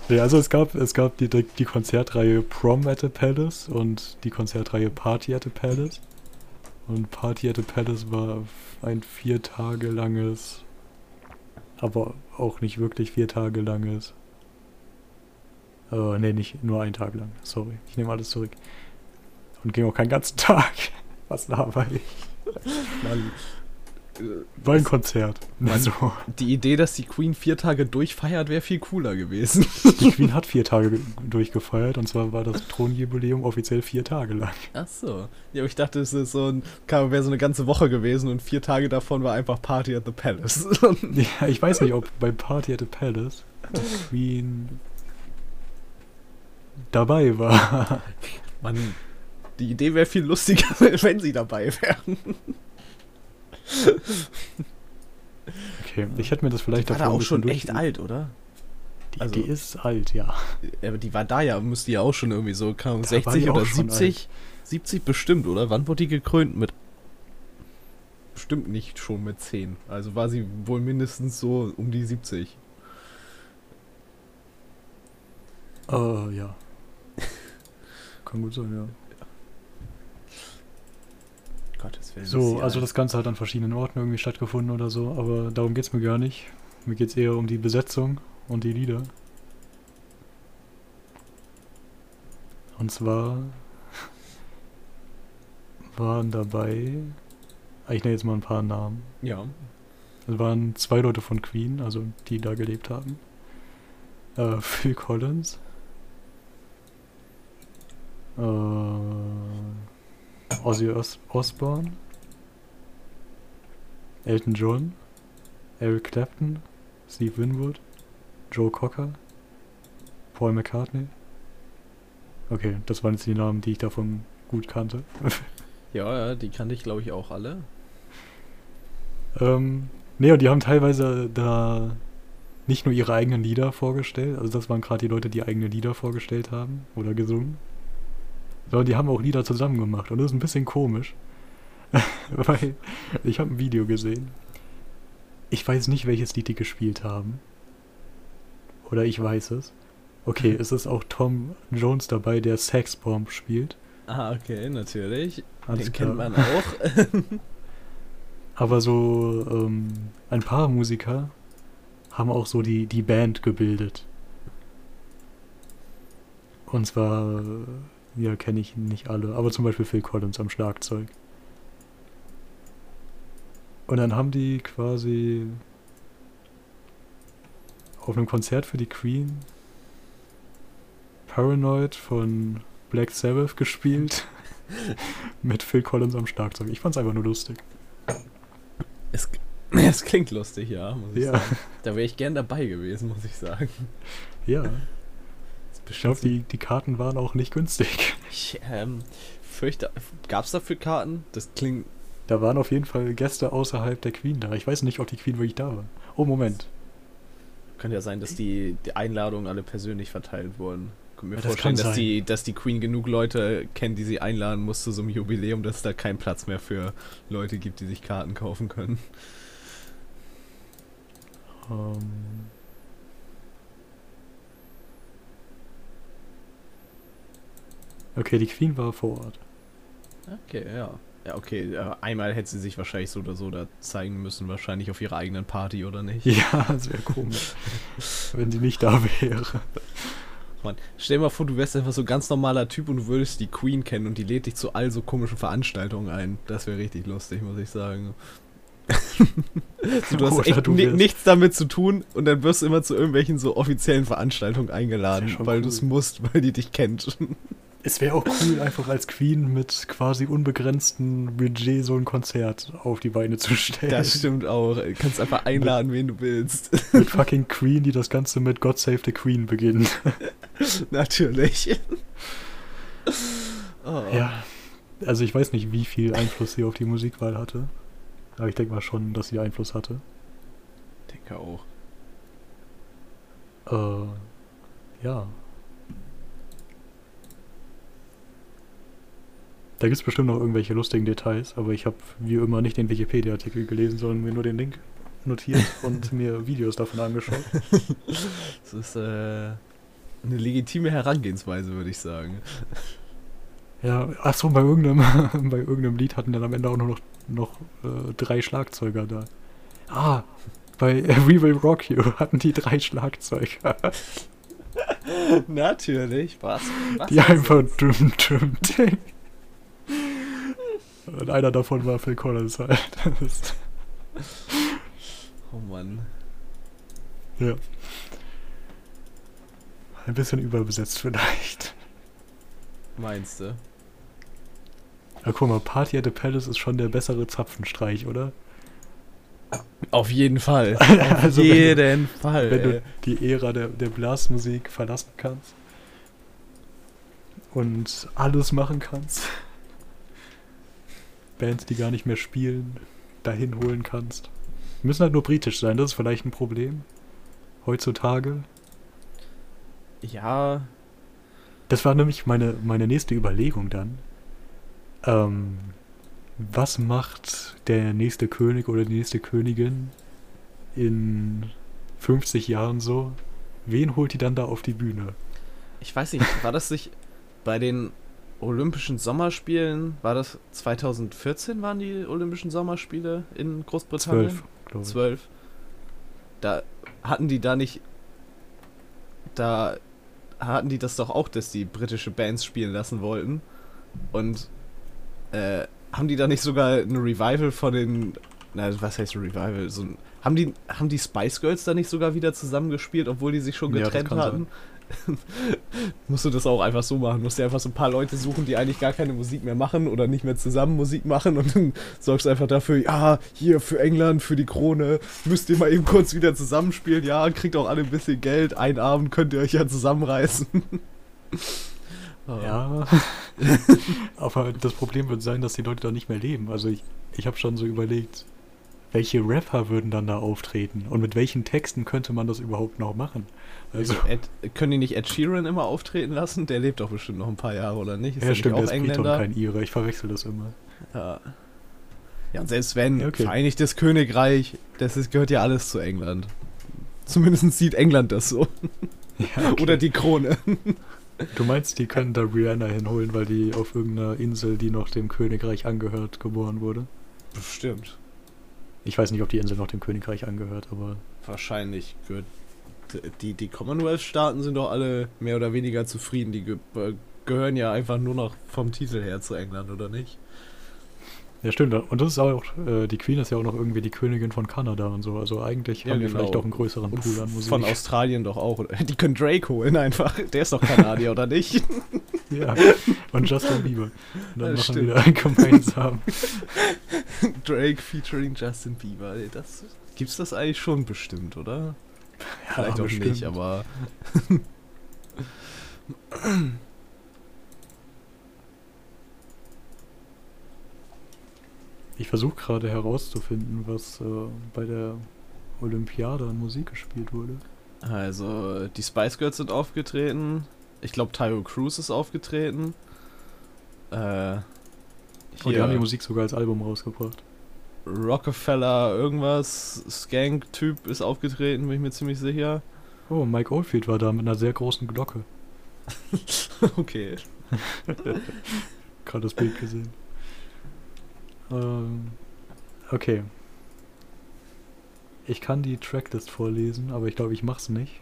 Ja, also es gab, es gab die, die Konzertreihe Prom at the Palace und die Konzertreihe Party at the Palace. Und Party at the Palace war ein vier Tage langes, aber auch nicht wirklich vier Tage langes. Äh, nee, nicht nur ein Tag lang. Sorry, ich nehme alles zurück. Und ging auch keinen ganzen Tag. Was laber ich? Mann. War ein Konzert. Mann. So. Die Idee, dass die Queen vier Tage durchfeiert, wäre viel cooler gewesen. Die Queen hat vier Tage ge- durchgefeiert und zwar war das Thronjubiläum offiziell vier Tage lang. Ach so. Ja, aber ich dachte, es ist so ein, wäre so eine ganze Woche gewesen und vier Tage davon war einfach Party at the Palace. Ja, ich weiß nicht, ob bei Party at the Palace die Queen dabei war. Mann, die Idee wäre viel lustiger, wenn sie dabei wären. Okay, ich hätte mir das vielleicht War da auch schon echt alt, oder? Die, Also- die ist alt, ja. Aber die war da ja, müsste ja auch schon irgendwie so, war 60 die oder auch schon 70. 70 bestimmt, oder? Wann wurde die gekrönt? Mit. Bestimmt nicht schon mit 10. Also war sie wohl mindestens so um die 70. Äh, ja. Kann gut sein, ja. Gottes Willen. So, also das Ganze hat an verschiedenen Orten irgendwie stattgefunden oder so, aber darum geht's mir gar nicht. Mir geht's eher um die Besetzung und die Lieder. Und zwar waren dabei, ah, ich nenne jetzt mal ein paar Namen. Ja. Es waren zwei Leute von Queen, also die da gelebt haben. Äh, Phil Collins. Äh, Ozzy Os Osbourne. Elton John. Eric Clapton. Steve Winwood. Joe Cocker. Paul McCartney. Okay, das waren jetzt die Namen, die ich davon gut kannte. Ja, ja, die kannte ich glaube ich auch alle. Ähm, nee, und die haben teilweise da nicht nur ihre eigenen Lieder vorgestellt, also das waren gerade die Leute, die eigene Lieder vorgestellt haben oder gesungen, sondern die haben auch Lieder zusammen gemacht und das ist ein bisschen komisch, weil ich habe ein Video gesehen. Ich weiß nicht, welches Lied die gespielt haben. Oder ich weiß es. Okay, es ist auch Tom Jones dabei, der Sex Bomb spielt. Ah, okay, natürlich. Alles Den klar. kennt man auch. Aber so ähm, ein paar Musiker haben auch so die, die Band gebildet. Und zwar, ja, kenne ich nicht alle, aber zum Beispiel Phil Collins am Schlagzeug. Und dann haben die quasi auf einem Konzert für die Queen Paranoid von Black Sabbath gespielt. mit Phil Collins am Schlagzeug. Ich fand's einfach nur lustig. es, es klingt lustig, ja, muss ich Ja. sagen. Da wäre ich gern dabei gewesen, muss ich sagen. Ja. Das Ich glaube, bestimmt die, die Karten waren auch nicht günstig. Ich ähm, fürchte, gab es dafür Karten? Das klingt. Da waren auf jeden Fall Gäste außerhalb der Queen da. Ich weiß nicht, ob die Queen wirklich da war. Oh, Moment. Könnte ja sein, dass die, die Einladungen alle persönlich verteilt wurden. Ich kann mir Ja, das vorstellen, kann dass sein. die, dass die Queen genug Leute kennt, die sie einladen muss zu so einem Jubiläum, dass es da keinen Platz mehr für Leute gibt, die sich Karten kaufen können. Ähm. Okay, die Queen war vor Ort. Okay, ja. Ja, okay. Einmal hätte sie sich wahrscheinlich so oder so da zeigen müssen, wahrscheinlich auf ihrer eigenen Party oder nicht. Ja, das wäre komisch, wenn die nicht da wäre. Mann, stell dir mal vor, du wärst einfach so ein ganz normaler Typ und du würdest die Queen kennen und die lädt dich zu all so komischen Veranstaltungen ein. Das wäre richtig lustig, muss ich sagen. so, du hast Oder echt du ni nichts damit zu tun und dann wirst du immer zu irgendwelchen so offiziellen Veranstaltungen eingeladen, weil cool. du es musst, weil die dich kennt. Es wäre auch cool, einfach als Queen mit quasi unbegrenztem Budget so ein Konzert auf die Beine zu stellen. Das stimmt auch. Du kannst einfach einladen, wen du willst. Mit fucking Queen, die das Ganze mit God Save the Queen beginnt. Natürlich. oh. Ja. Also ich weiß nicht, wie viel Einfluss sie auf die Musikwahl hatte. Aber ich denke mal schon, dass sie Einfluss hatte. denke auch. Äh, ja. Da gibt es bestimmt noch irgendwelche lustigen Details, aber ich habe wie immer nicht den Wikipedia-Artikel gelesen, sondern mir nur den Link notiert und mir Videos davon angeschaut. Das ist äh, eine legitime Herangehensweise, würde ich sagen. Ja, achso, bei irgendeinem, bei irgendeinem Lied hatten dann am Ende auch nur noch, noch äh, drei Schlagzeuger da. Ah, bei We Will Rock You hatten die drei Schlagzeuger. Natürlich. Was? Was Die einfach düm, düm, ding. Und einer davon war Phil Collins halt. Oh Mann. ja. Ein bisschen überbesetzt vielleicht. Meinst du? Ja, guck mal, Party at the Palace ist schon der bessere Zapfenstreich, oder? Auf jeden Fall. Auf Also wenn du- jeden Fall. Wenn ey. du die Ära der, der Blasmusik verlassen kannst und alles machen kannst. Bands, die gar nicht mehr spielen, dahin holen kannst. Die müssen halt nur britisch sein, das ist vielleicht ein Problem. Heutzutage. Ja, Das war nämlich meine, meine nächste Überlegung dann. Ähm, was macht der nächste König oder die nächste Königin in 50 Jahren so? Wen holt die dann da auf die Bühne? ich weiß nicht, war das nicht bei den Olympischen Sommerspielen, war das 2014 waren die Olympischen Sommerspiele in Großbritannien? Zwölf, glaube ich. 12. Da hatten die da nicht. Da hatten die das doch auch, dass die britische Bands spielen lassen wollten. Und äh, haben die da nicht sogar ein Revival von den. Na, was heißt Revival? So haben, die, haben die Spice Girls da nicht sogar wieder zusammengespielt, obwohl die sich schon Ja, getrennt kann hatten? musst du das auch einfach so machen. Musst dir einfach so ein paar Leute suchen, die eigentlich gar keine Musik mehr machen oder nicht mehr zusammen Musik machen und dann sorgst du einfach dafür, ja, hier für England, für die Krone, müsst ihr mal eben kurz wieder zusammenspielen, ja, kriegt auch alle ein bisschen Geld, einen Abend könnt ihr euch ja zusammenreißen. Ja. Aber das Problem wird sein, dass die Leute da nicht mehr leben. Also ich, ich habe schon so überlegt, welche Rapper würden dann da auftreten und mit welchen Texten könnte man das überhaupt noch machen? Also, Also, Ed, können die nicht Ed Sheeran immer auftreten lassen? Der lebt doch bestimmt noch ein paar Jahre, oder nicht? ja, der stimmt, nicht der ist und kein Ire. Ich verwechsel das immer. Ja. ja, und selbst wenn, Ja, okay. Vereinigtes Königreich, das ist, gehört ja alles zu England. Zumindest sieht England das so. Ja, okay. Oder die Krone. Du meinst, die können da Rihanna hinholen, weil die auf irgendeiner Insel, die noch dem Königreich angehört, geboren wurde? Bestimmt. Ich weiß nicht, ob die Insel noch dem Königreich angehört, aber Wahrscheinlich gehört. Die, die Commonwealth-Staaten sind doch alle mehr oder weniger zufrieden. Die äh, gehören ja einfach nur noch vom Titel her zu England, oder nicht? Ja stimmt. Und das ist auch, äh, die Queen ist ja auch noch irgendwie die Königin von Kanada und so. Also eigentlich Ja, haben die genau. vielleicht auch einen größeren Und Pool an Musik. von Australien doch auch. Die können Drake holen einfach. Der ist doch Kanadier, oder nicht? Ja, und Justin Bieber. Und dann Das machen stimmt. wir wieder gemeinsam. Drake featuring Justin Bieber. Das, gibt's das eigentlich schon bestimmt, oder? Vielleicht auch bestimmt. nicht, aber. Ich versuche gerade herauszufinden, was äh, bei der Olympiade an Musik gespielt wurde. Also, die Spice Girls sind aufgetreten. Ich glaube, Tyro Cruz ist aufgetreten. Äh. Und die hier haben die Musik sogar als Album rausgebracht. Rockefeller, irgendwas, Skank-Typ ist aufgetreten, bin ich mir ziemlich sicher. Oh, Mike Oldfield war da mit einer sehr großen Glocke. okay. Gerade das Bild gesehen. Ähm, okay. Ich kann die Tracklist vorlesen, aber ich glaube, ich mach's nicht.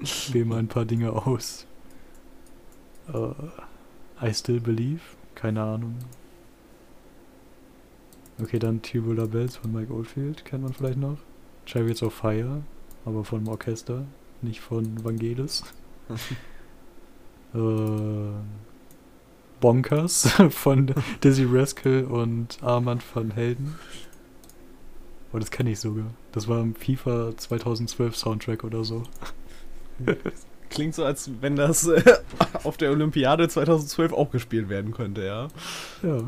Ich wähle mal ein paar Dinge aus. Äh, I Still Believe? Keine Ahnung. Okay, dann Tubular Bells von Mike Oldfield, kennt man vielleicht noch. Chariots of Fire, aber von dem Orchester, nicht von Vangelis. äh, Bonkers von Dizzy Rascal und Armand van Helden. Oh, das kenne ich sogar. Das war im FIFA 2012 Soundtrack oder so. Klingt so, als wenn das äh, auf der Olympiade 2012 auch gespielt werden könnte, ja. Ja.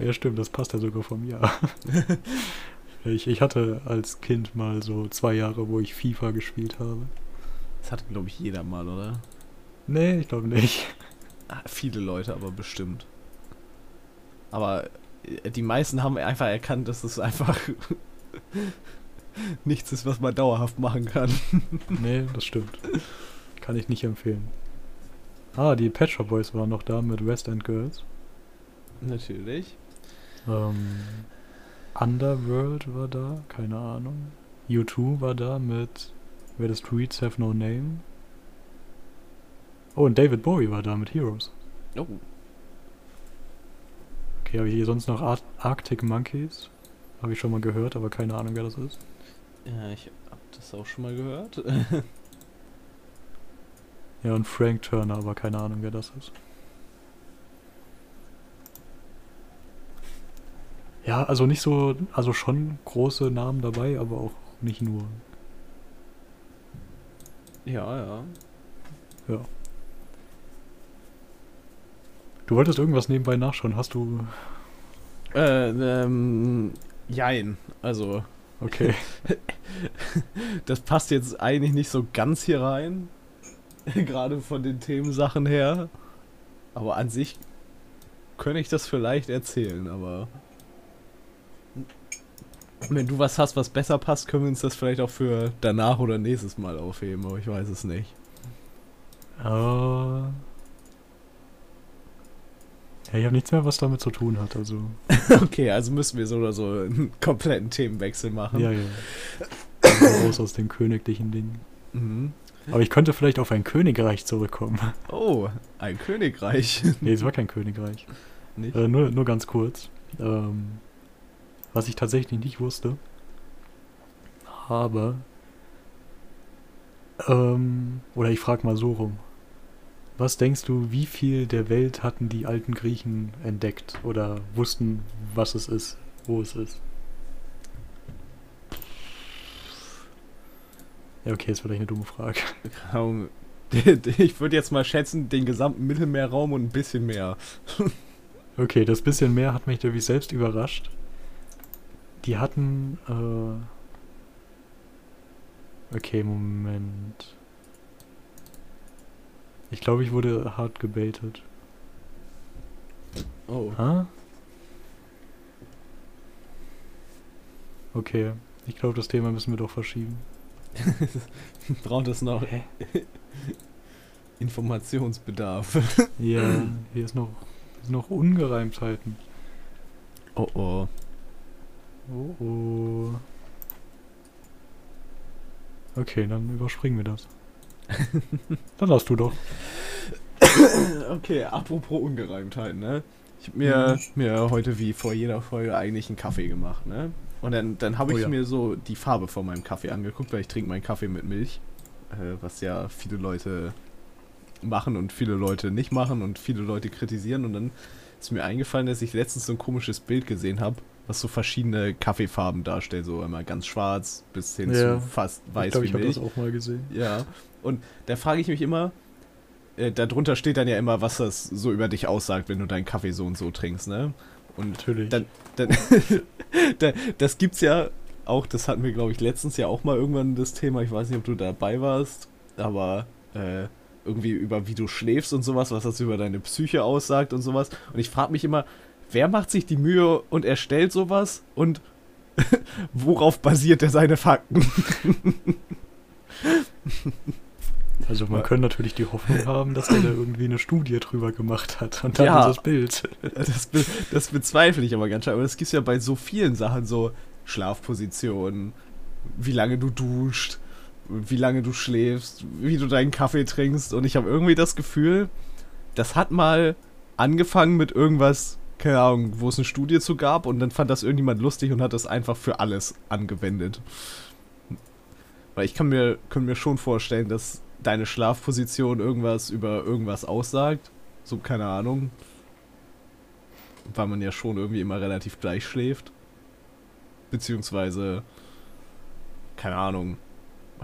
ja, stimmt, das passt ja sogar vom Jahr. ich, ich hatte als Kind mal so zwei Jahre, wo ich FIFA gespielt habe. Das hat, glaube ich, jeder mal, oder? Nee, ich glaube nicht. Viele Leute aber bestimmt. Aber äh, die meisten haben einfach erkannt, dass es einfach nichts ist, was man dauerhaft machen kann. Nee, das stimmt. Kann ich nicht empfehlen. Ah, die Pet Shop Boys waren noch da mit West End Girls. Natürlich. Ähm, Underworld war da, keine Ahnung. U2 war da mit Where the Streets Have No Name. Oh, und David Bowie war da mit Heroes. Oh, Okay, habe ich hier sonst noch Ar Arctic Monkeys? Habe ich schon mal gehört, aber keine Ahnung, wer das ist. ja, ich hab das auch schon mal gehört. Ja, und Frank Turner, aber keine Ahnung, wer das ist. Ja, also nicht so, also schon große Namen dabei, aber auch nicht nur. ja, ja. Ja. Du wolltest irgendwas nebenbei nachschauen, hast du. Äh, ähm, jein. Also, Okay. Das passt jetzt eigentlich nicht so ganz hier rein. Gerade von den Themensachen her. Aber an sich könnte ich das vielleicht erzählen, aber. Wenn du was hast, was besser passt, können wir uns das vielleicht auch für danach oder nächstes Mal aufheben, aber ich weiß es nicht. Äh, ja, ich habe nichts mehr, was damit zu tun hat, also. Okay, also müssen wir so oder so einen kompletten Themenwechsel machen. Ja, ja. Also raus aus den königlichen Dingen. Mhm. Aber ich könnte vielleicht auf ein Königreich zurückkommen. Oh, ein Königreich. Nee, es war kein Königreich. Nicht? Äh, nur, nur ganz kurz. Ähm, was ich tatsächlich nicht wusste. Aber. Ähm, oder ich frage mal so rum. Was denkst du, wie viel der Welt hatten die alten Griechen entdeckt oder wussten, was es ist, wo es ist? Ja, okay, ist vielleicht eine dumme Frage. Ich würde jetzt mal schätzen, den gesamten Mittelmeerraum und ein bisschen mehr. Okay, das bisschen mehr hat mich irgendwie selbst überrascht. Die hatten. Äh okay, Moment. Ich glaube, ich wurde hart gebaitet. Oh. Ha? Okay, ich glaube, das Thema müssen wir doch verschieben. Braucht es noch Informationsbedarf. Ja, hier ist noch, sind noch Ungereimtheiten. Oh oh. Oh oh. Okay, dann überspringen wir das. dann darfst du doch. Okay, apropos Ungereimtheit, ne? Ich habe mir, mir heute wie vor jeder Folge eigentlich einen Kaffee gemacht, ne? Und dann, dann habe Oh ich ja. mir so die Farbe von meinem Kaffee angeguckt, weil ich trinke meinen Kaffee mit Milch. Äh, was ja viele Leute machen und viele Leute nicht machen und viele Leute kritisieren. Und dann ist mir eingefallen, dass ich letztens so ein komisches Bild gesehen habe, was so verschiedene Kaffeefarben darstellt. So einmal ganz schwarz bis hin Ja. zu fast ich weiß glaube, wie ich habe Milch. das auch mal gesehen. Ja, und da frage ich mich immer, äh, darunter steht dann ja immer, was das so über dich aussagt, wenn du deinen Kaffee so und so trinkst, ne? Und Natürlich. dann, dann da, das gibt's ja auch, das hatten wir, glaube ich, letztens ja auch mal irgendwann das Thema, ich weiß nicht, ob du dabei warst, aber äh, irgendwie über wie du schläfst und sowas, was das über deine Psyche aussagt und sowas. Und ich frage mich immer, wer macht sich die Mühe und erstellt sowas und worauf basiert er seine Fakten? Also man Ja. könnte natürlich die Hoffnung haben, dass der da irgendwie eine Studie drüber gemacht hat und dann Ja. dieses Bild. Das, be das bezweifle ich aber ganz stark. Aber das gibt ja bei so vielen Sachen, so Schlafpositionen, wie lange du duscht, wie lange du schläfst, wie du deinen Kaffee trinkst. Und ich habe irgendwie das Gefühl, das hat mal angefangen mit irgendwas, keine Ahnung, wo es eine Studie zu gab und dann fand das irgendjemand lustig und hat das einfach für alles angewendet. Weil ich kann mir, kann mir schon vorstellen, dass deine Schlafposition irgendwas über irgendwas aussagt. So, keine Ahnung. Weil man ja schon irgendwie immer relativ gleich schläft. Beziehungsweise, keine Ahnung,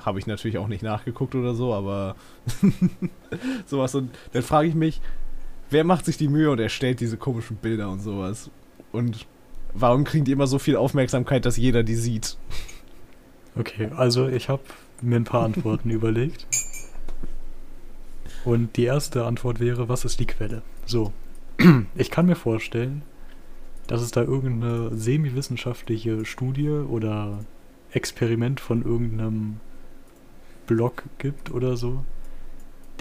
habe ich natürlich auch nicht nachgeguckt oder so, aber sowas. Und dann frage ich mich, wer macht sich die Mühe und erstellt diese komischen Bilder und sowas? Und warum kriegen die immer so viel Aufmerksamkeit, dass jeder die sieht? Okay, also ich habe mir ein paar Antworten überlegt. Und die erste Antwort wäre, was ist die Quelle? So, ich kann mir vorstellen, dass es da irgendeine semi-wissenschaftliche Studie oder Experiment von irgendeinem Blog gibt oder so,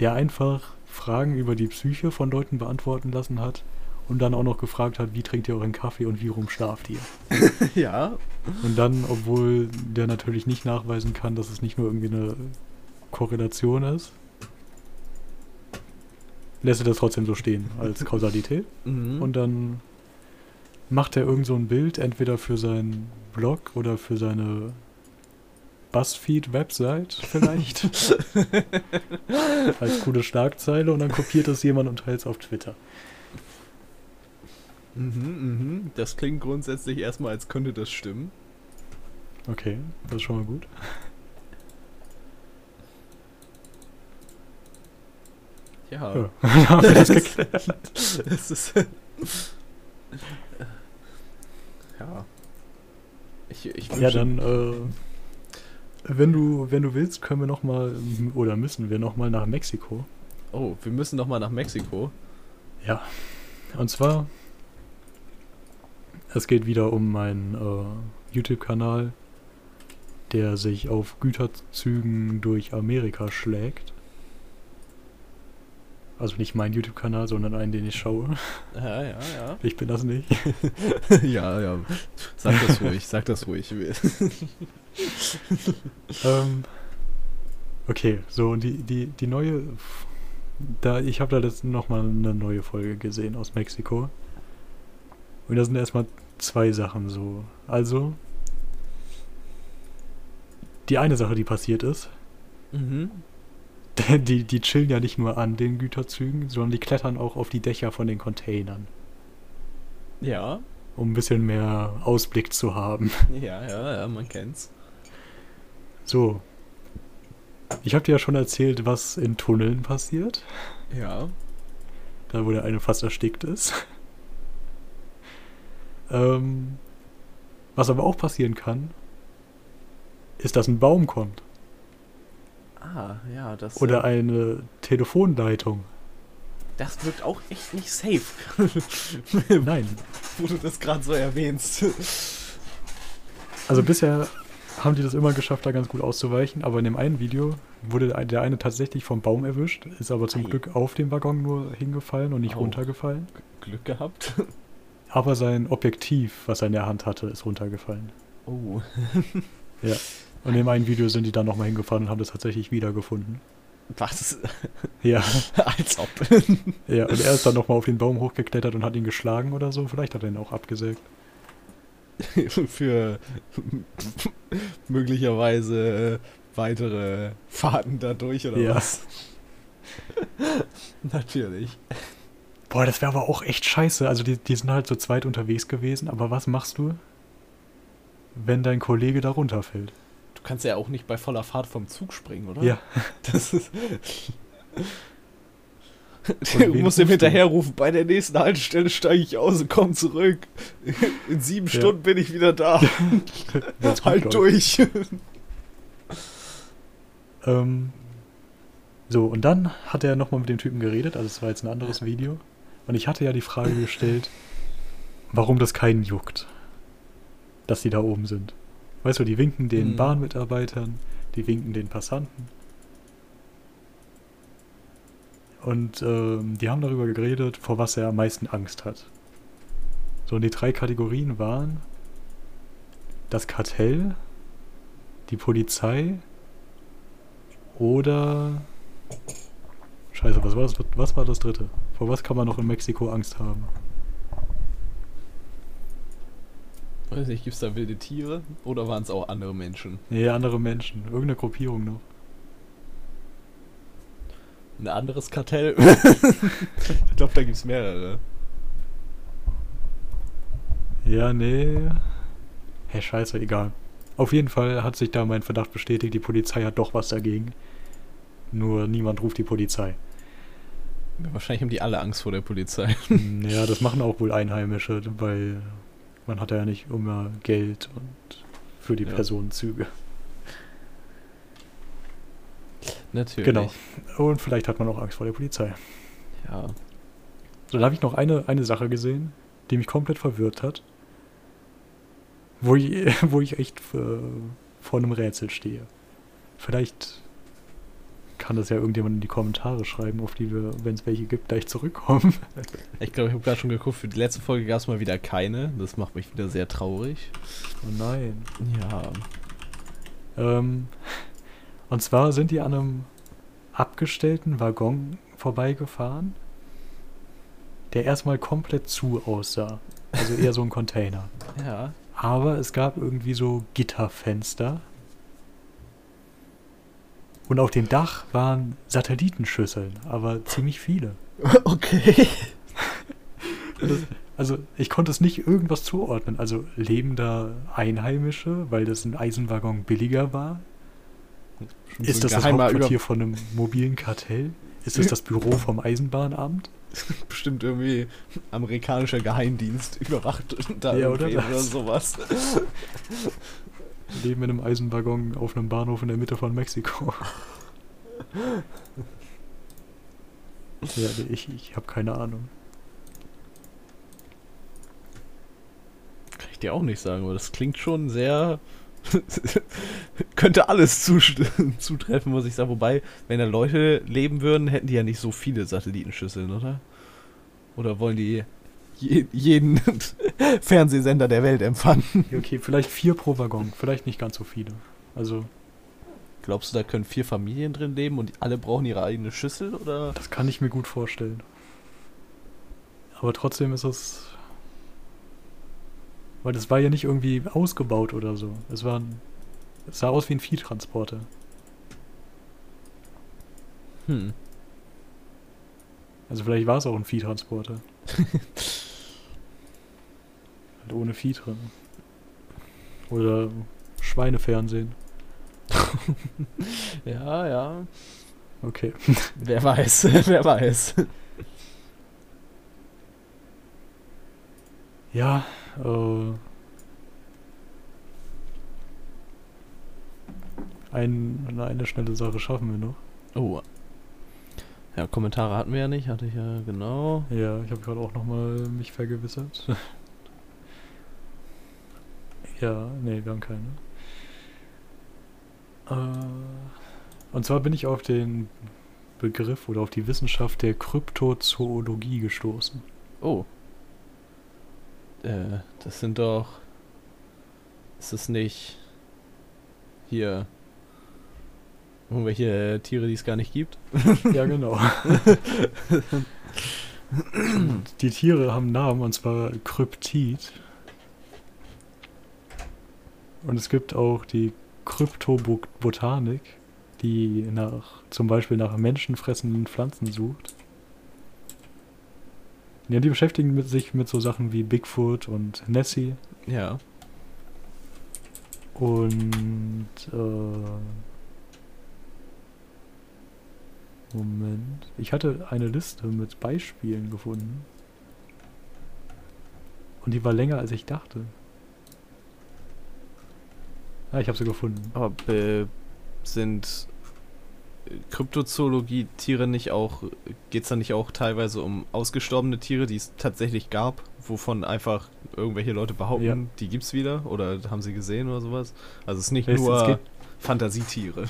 der einfach Fragen über die Psyche von Leuten beantworten lassen hat und dann auch noch gefragt hat, wie trinkt ihr euren Kaffee und wie rum schlaft ihr? ja. Und dann, obwohl der natürlich nicht nachweisen kann, dass es nicht nur irgendwie eine Korrelation ist, lässt er das trotzdem so stehen als Kausalität. Mhm. Und dann macht er irgend so ein Bild, entweder für seinen Blog oder für seine Buzzfeed-Website vielleicht. als coole Schlagzeile und dann kopiert das jemand und teilt es auf Twitter. Mhm, mhm. Das klingt grundsätzlich erstmal, als könnte das stimmen. Okay, das ist schon mal gut. Ja. Ja, dann haben wir das Das- geklärt. Es ist. ja. Ich, ich Ja, dann, äh, wenn du, wenn du willst, können wir noch mal, oder müssen wir noch mal nach Mexiko. Oh, wir müssen noch mal nach Mexiko. Ja. Und zwar, es geht wieder um meinen äh, YouTube-Kanal, der sich auf Güterzügen durch Amerika schlägt. Also nicht mein YouTube-Kanal, sondern einen, den ich schaue. Ja, ja, ja. Ich bin das nicht. ja, ja. Sag das ruhig, sag das ruhig. ähm, okay, so und die, die, die neue, da ich habe da letztens noch mal eine neue Folge gesehen aus Mexiko und da sind erstmal zwei Sachen so. Also die eine Sache, die passiert ist, mhm. die die chillen ja nicht nur an den Güterzügen, sondern die klettern auch auf die Dächer von den Containern, Ja, um ein bisschen mehr Ausblick zu haben. ja, ja, ja, man kennt's. So. Ich habe dir ja schon erzählt, was in Tunneln passiert. Ja. Da wo der eine fast erstickt ist. ähm, was aber auch passieren kann, ist, dass ein Baum kommt. Ah, ja, das. Oder äh, eine Telefonleitung. das wirkt auch echt nicht safe. Nein. Wo du das gerade so erwähnst. Also bisher haben die das immer geschafft, da ganz gut auszuweichen, aber in dem einen Video wurde der- eine tatsächlich vom Baum erwischt, ist aber zum Ei. Glück auf dem Waggon nur hingefallen und nicht Au. runtergefallen. Glück gehabt. Aber sein Objektiv, was er in der Hand hatte, ist runtergefallen. Oh. Und in dem einen Video sind die dann nochmal hingefahren und haben das tatsächlich wiedergefunden. Was? Ja, Als ob. ja, und er ist dann nochmal auf den Baum hochgeklettert und hat ihn geschlagen oder so. Vielleicht hat er ihn auch abgesägt. Für möglicherweise äh, weitere Fahrten dadurch oder Ja. was? Natürlich. Boah, das wäre aber auch echt scheiße. Also die, die sind halt zu zweit unterwegs gewesen, aber was machst du, wenn dein Kollege da runterfällt? Du kannst ja auch nicht bei voller Fahrt vom Zug springen, oder? Ja, Das ist. Du musst ihm hinterherrufen, bei der nächsten Haltestelle steige ich aus und komm zurück. In sieben Ja. Stunden bin ich wieder da. halt läuft. durch. Ähm, so, und dann hat er nochmal mit dem Typen geredet, also es war jetzt ein anderes Video. Und ich hatte ja die Frage gestellt, warum das keinen juckt, dass die da oben sind. Weißt du, die winken den Mhm. Bahnmitarbeitern, die winken den Passanten. Und ähm, die haben darüber geredet, vor was er am meisten Angst hat. So, und die drei Kategorien waren das Kartell, die Polizei oder. Scheiße, was war das, was war das dritte? Vor was kann man noch in Mexiko Angst haben? Weiß nicht, gibt's da wilde Tiere? Oder waren es auch andere Menschen? Nee, andere Menschen. Irgendeine Gruppierung noch. Ein anderes Kartell? ich glaube, da gibt's mehrere. Ja, nee. Hä, scheiße, egal. Auf jeden Fall hat sich da mein Verdacht bestätigt, die Polizei hat doch was dagegen. Nur niemand ruft die Polizei. Wahrscheinlich haben die alle Angst vor der Polizei. Ja, das machen auch wohl Einheimische, weil man hat ja nicht immer Geld und für die Ja. Personenzüge. Natürlich. Genau. Und vielleicht hat man auch Angst vor der Polizei. Ja. So, da habe ich noch eine, eine Sache gesehen, die mich komplett verwirrt hat. Wo ich, wo ich echt äh, vor einem Rätsel stehe. Vielleicht kann das ja irgendjemand in die Kommentare schreiben, auf die wir, wenn es welche gibt, gleich zurückkommen. Ich glaube, ich habe gerade schon geguckt, für die letzte Folge gab es mal wieder keine. Das macht mich wieder sehr traurig. Oh nein. Ja. Ähm, und zwar sind die an einem abgestellten Waggon vorbeigefahren, der erstmal komplett zu aussah. Also eher so ein Container. Ja. Aber es gab irgendwie so Gitterfenster. Und auf dem Dach waren Satellitenschüsseln, aber ziemlich viele. Okay. Das, also ich konnte es nicht irgendwas zuordnen. Also leben da Einheimische, weil das ein Eisenwaggon billiger war? Ist das das Hauptquartier von einem mobilen Kartell? Ist das das Büro vom Eisenbahnamt? Bestimmt irgendwie amerikanischer Geheimdienst überwacht da Ja, oder oder sowas. Leben in einem Eisenwaggon auf einem Bahnhof in der Mitte von Mexiko. ja, ich, ich habe keine Ahnung. Kann ich dir auch nicht sagen, aber das klingt schon sehr. könnte alles zutreffen, muss ich sagen. Wobei, wenn da Leute leben würden, hätten die ja nicht so viele Satellitenschüsseln, oder? Oder wollen die je jeden Fernsehsender der Welt empfangen? Okay, vielleicht vier pro Waggon, vielleicht nicht ganz so viele. Also, Glaubst du, da können vier Familien drin leben und alle brauchen ihre eigene Schüssel? Oder? das kann ich mir gut vorstellen. Aber trotzdem ist es. Weil das war ja nicht irgendwie ausgebaut oder so. Es war. Es sah aus wie ein Viehtransporter. Hm. Also vielleicht war es auch ein Viehtransporter. halt ohne Vieh drin. Oder Schweinefernsehen. Ja, ja. Okay. Wer weiß, wer weiß. Ja, äh. Ein, eine schnelle Sache schaffen wir noch. Oh. Ja, Kommentare hatten wir ja nicht, hatte ich ja genau. Ja, ich habe gerade auch nochmal mich vergewissert. ja, nee, wir haben keine. Äh, und zwar bin ich auf den Begriff oder auf die Wissenschaft der Kryptozoologie gestoßen. Oh. Äh, das sind doch. Ist es nicht. Hier. Irgendwelche Tiere, die es gar nicht gibt? ja, genau. die Tiere haben Namen und zwar Kryptid. Und es gibt auch die Kryptobotanik, die nach zum Beispiel nach menschenfressenden Pflanzen sucht. Ja, die beschäftigen mit sich mit so Sachen wie Bigfoot und Nessie Ja. und äh, Moment. Ich hatte eine Liste mit Beispielen gefunden. Und die war länger als ich dachte. Ah, ich habe sie gefunden. Aber äh, sind Kryptozoologie-Tiere nicht auch. Geht es da nicht auch teilweise um ausgestorbene Tiere, die es tatsächlich gab, wovon einfach irgendwelche Leute behaupten, Ja. die gibt's wieder? Oder haben sie gesehen oder sowas? Also es ist nicht Es- es nur geht- Fantasietiere.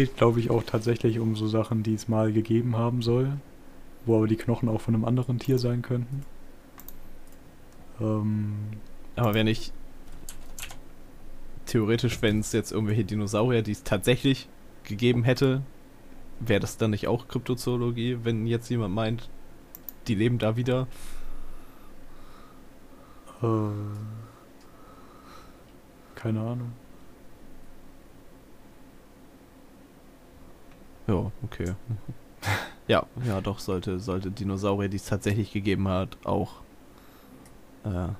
Es geht, glaube ich, auch tatsächlich um so Sachen, die es mal gegeben haben soll, wo aber die Knochen auch von einem anderen Tier sein könnten. Ähm, Aber wenn ich theoretisch, wenn es jetzt irgendwelche Dinosaurier, die es tatsächlich gegeben hätte, wäre das dann nicht auch Kryptozoologie, wenn jetzt jemand meint, die leben da wieder? äh, keine Ahnung. Ja, okay. ja, ja, doch, sollte, sollte Dinosaurier, die es tatsächlich gegeben hat, auch äh,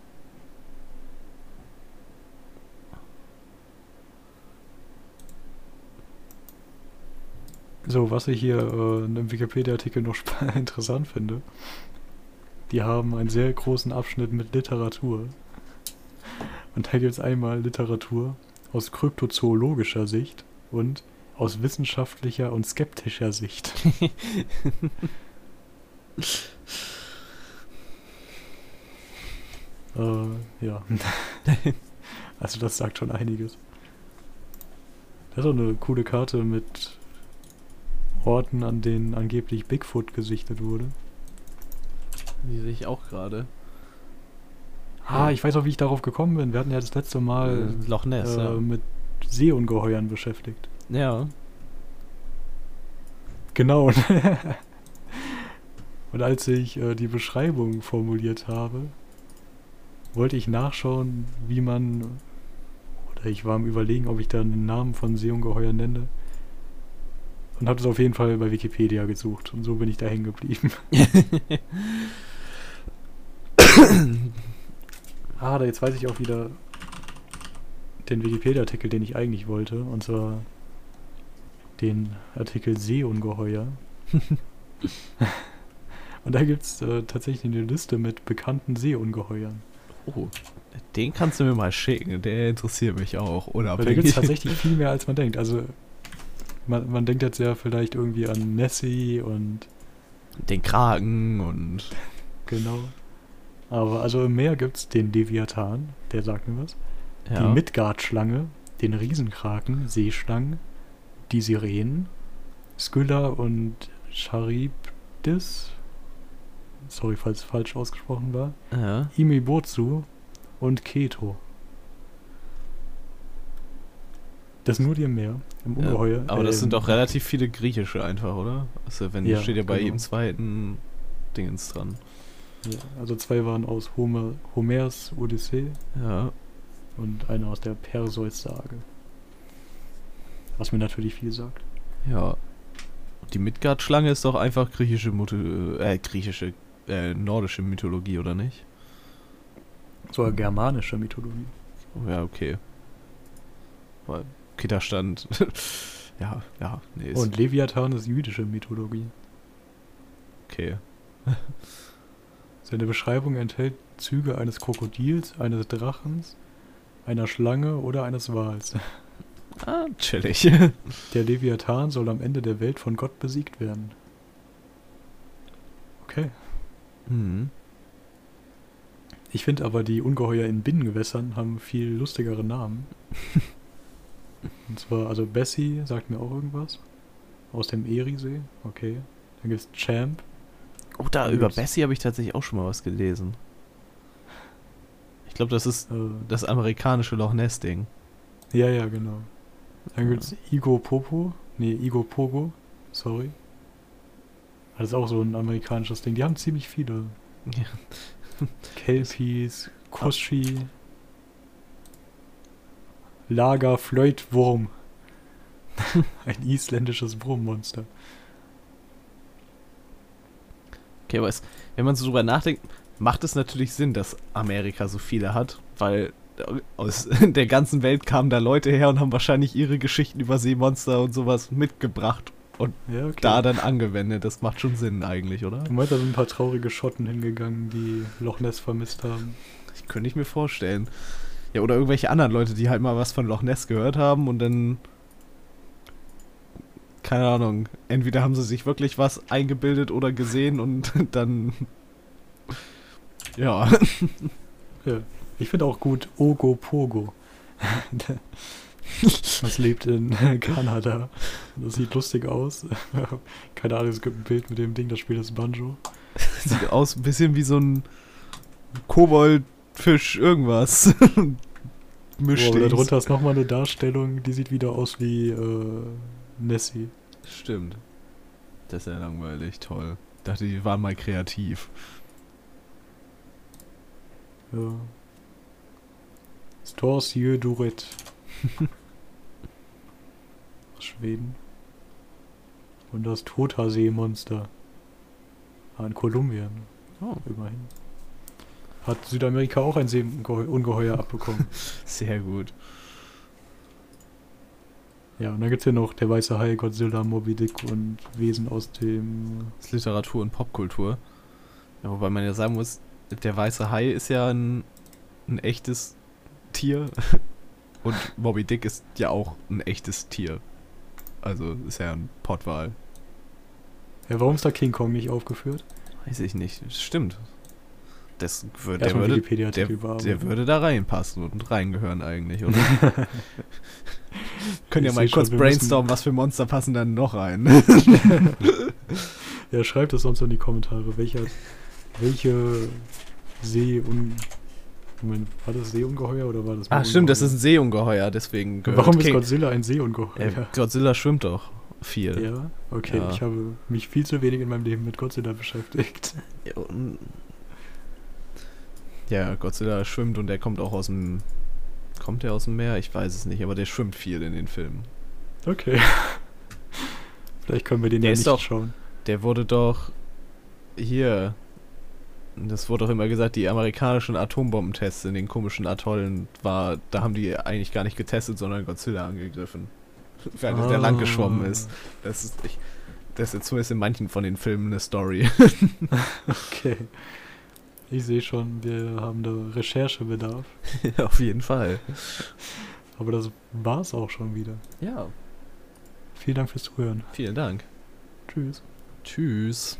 So, was ich hier äh, in Wikipedia-Artikel noch interessant finde, die haben einen sehr großen Abschnitt mit Literatur. Und da gibt es einmal Literatur aus kryptozoologischer Sicht und aus wissenschaftlicher und skeptischer Sicht. äh, ja. also das sagt schon einiges. Das ist auch eine coole Karte mit Orten, an denen angeblich Bigfoot gesichtet wurde. die sehe ich auch gerade. Ah, ich weiß auch, wie ich darauf gekommen bin. Wir hatten ja das letzte Mal Äh, Loch Ness, äh, ja. mit Seeungeheuern beschäftigt. Ja. Genau. Und als ich äh, die Beschreibung formuliert habe, wollte ich nachschauen, wie man. Oder ich war am Überlegen, ob ich da den Namen von Seeungeheuer nenne. Und habe es auf jeden Fall bei Wikipedia gesucht. Und so bin ich da hängen geblieben. ah, da jetzt weiß ich auch wieder den Wikipedia-Artikel, den ich eigentlich wollte. Und zwar den Artikel Seeungeheuer. Und da gibt es äh, tatsächlich eine Liste mit bekannten Seeungeheuern. Oh, den kannst du mir mal schicken. Der interessiert mich auch. Weil da gibt es tatsächlich viel mehr, als man denkt. Also man, man denkt jetzt ja vielleicht irgendwie an Nessie und Den Kraken und. genau. Aber also im Meer gibt es den Leviathan, der sagt mir was. Ja. Die Midgard-Schlange, den Riesenkraken, Seeschlangen, die Sirenen, Skylla und Charybdis. Sorry, falls falsch ausgesprochen war. ja. Imibotsu und Keto. Das nur die im Meer, im Ja, Ungeheuer. Aber das ähm, sind doch relativ viele griechische einfach, oder? Also wenn Ja, steht ja bei genau. jedem zweiten Dingens dran. Ja, also zwei waren aus Homer, Homers Odyssee Ja. und einer aus der Perseus-Sage. Was mir natürlich viel sagt. Ja. Und die Midgard-Schlange ist doch einfach griechische Mutu äh, griechische, äh, nordische Mythologie, oder nicht? Sogar germanische Mythologie. Oh, ja, okay. Weil, okay, da stand. ja, ja, nee, Und Leviathan ist jüdische Mythologie. okay. Seine Beschreibung enthält Züge eines Krokodils, eines Drachens, einer Schlange oder eines Wals. Ah, chillig. Der Leviathan soll am Ende der Welt von Gott besiegt werden. Okay. mhm. Ich finde aber, die Ungeheuer in Binnengewässern haben viel lustigere Namen. Und zwar, also Bessie sagt mir auch irgendwas. Aus dem Eriesee. Okay. Dann gibt es Champ. Oh, da Dann über Bessie habe ich tatsächlich auch schon mal was gelesen. Ich glaube, das ist Äh, das amerikanische Loch Ness-Ding. ja, ja, genau. Dann gibt es Igo Popo. Nee, Igo Pogo. Sorry. Das ist auch so ein amerikanisches Ding. Die haben ziemlich viele. Ja. Kelpies, Kushi, Lagerflötwurm. Ein isländisches Wurmmonster. Okay, aber es, wenn man so drüber nachdenkt, macht es natürlich Sinn, dass Amerika so viele hat, weil aus der ganzen Welt kamen da Leute her und haben wahrscheinlich ihre Geschichten über Seemonster und sowas mitgebracht und Ja, okay. da dann angewendet. Das macht schon Sinn eigentlich, oder? Du meinst, da sind ein paar traurige Schotten hingegangen, die Loch Ness vermisst haben. Ich könnte ich mir vorstellen. Ja, oder irgendwelche anderen Leute, die halt mal was von Loch Ness gehört haben und dann keine Ahnung, entweder haben sie sich wirklich was eingebildet oder gesehen und dann ja. Ja. Ich finde auch gut Ogo Pogo. Das lebt in Kanada. Das sieht lustig aus. Keine Ahnung, es gibt ein Bild mit dem Ding, das spielt das Banjo. Sieht aus ein bisschen wie so ein Koboldfisch irgendwas. Oh, Mischt aber darunter ist nochmal eine Darstellung, die sieht wieder aus wie äh, Nessie. Stimmt. Das ist ja langweilig, toll. Dachte, die waren mal kreativ. Ja. Storsieu Duret. Aus Schweden. Und das Tota-Seemonster. Ah, in Kolumbien, Oh, immerhin. Hat Südamerika auch ein Seeungeheuer abbekommen. sehr gut. ja, und dann gibt es hier noch der weiße Hai, Godzilla, Moby Dick und Wesen aus dem. Das ist Literatur und Popkultur. Ja, wobei man ja sagen muss, der weiße Hai ist ja ein, ein echtes Tier. Und Moby Dick ist ja auch ein echtes Tier. Also ist ja ein Pottwal. Ja, warum ist da King Kong nicht aufgeführt? Weiß ich nicht. Stimmt. Das würde, der, würde, der, der würde da reinpassen und reingehören eigentlich, oder? Können ja mal kurz schon, brainstormen, was für Monster passen dann noch rein. Ja, schreibt es sonst in die Kommentare, welcher, welche See un Moment, war das Seeungeheuer oder war das Ach stimmt, das ist ein? Seeungeheuer, deswegen Warum ist King- Godzilla ein Seeungeheuer? Äh, Godzilla schwimmt doch viel. Ja, okay, Ja. ich habe mich viel zu wenig in meinem Leben mit Godzilla beschäftigt. Ja, Godzilla schwimmt und der kommt auch aus dem. Kommt der aus dem Meer? Ich weiß es nicht, aber der schwimmt viel in den Filmen. Okay. Vielleicht können wir den Der ja nicht doch- schauen. Der wurde doch. Hier. Das wurde doch immer gesagt, die amerikanischen Atombombentests in den komischen Atollen war. Da haben die eigentlich gar nicht getestet, sondern Godzilla angegriffen. Während der lang geschwommen ist. Das ist. Ich, Das ist zumindest in manchen von den Filmen eine Story. Okay. Ich sehe schon, wir haben da Recherchebedarf. Auf jeden Fall. Aber das war's auch schon wieder. Ja, Vielen Dank fürs Zuhören. vielen Dank. Tschüss. Tschüss.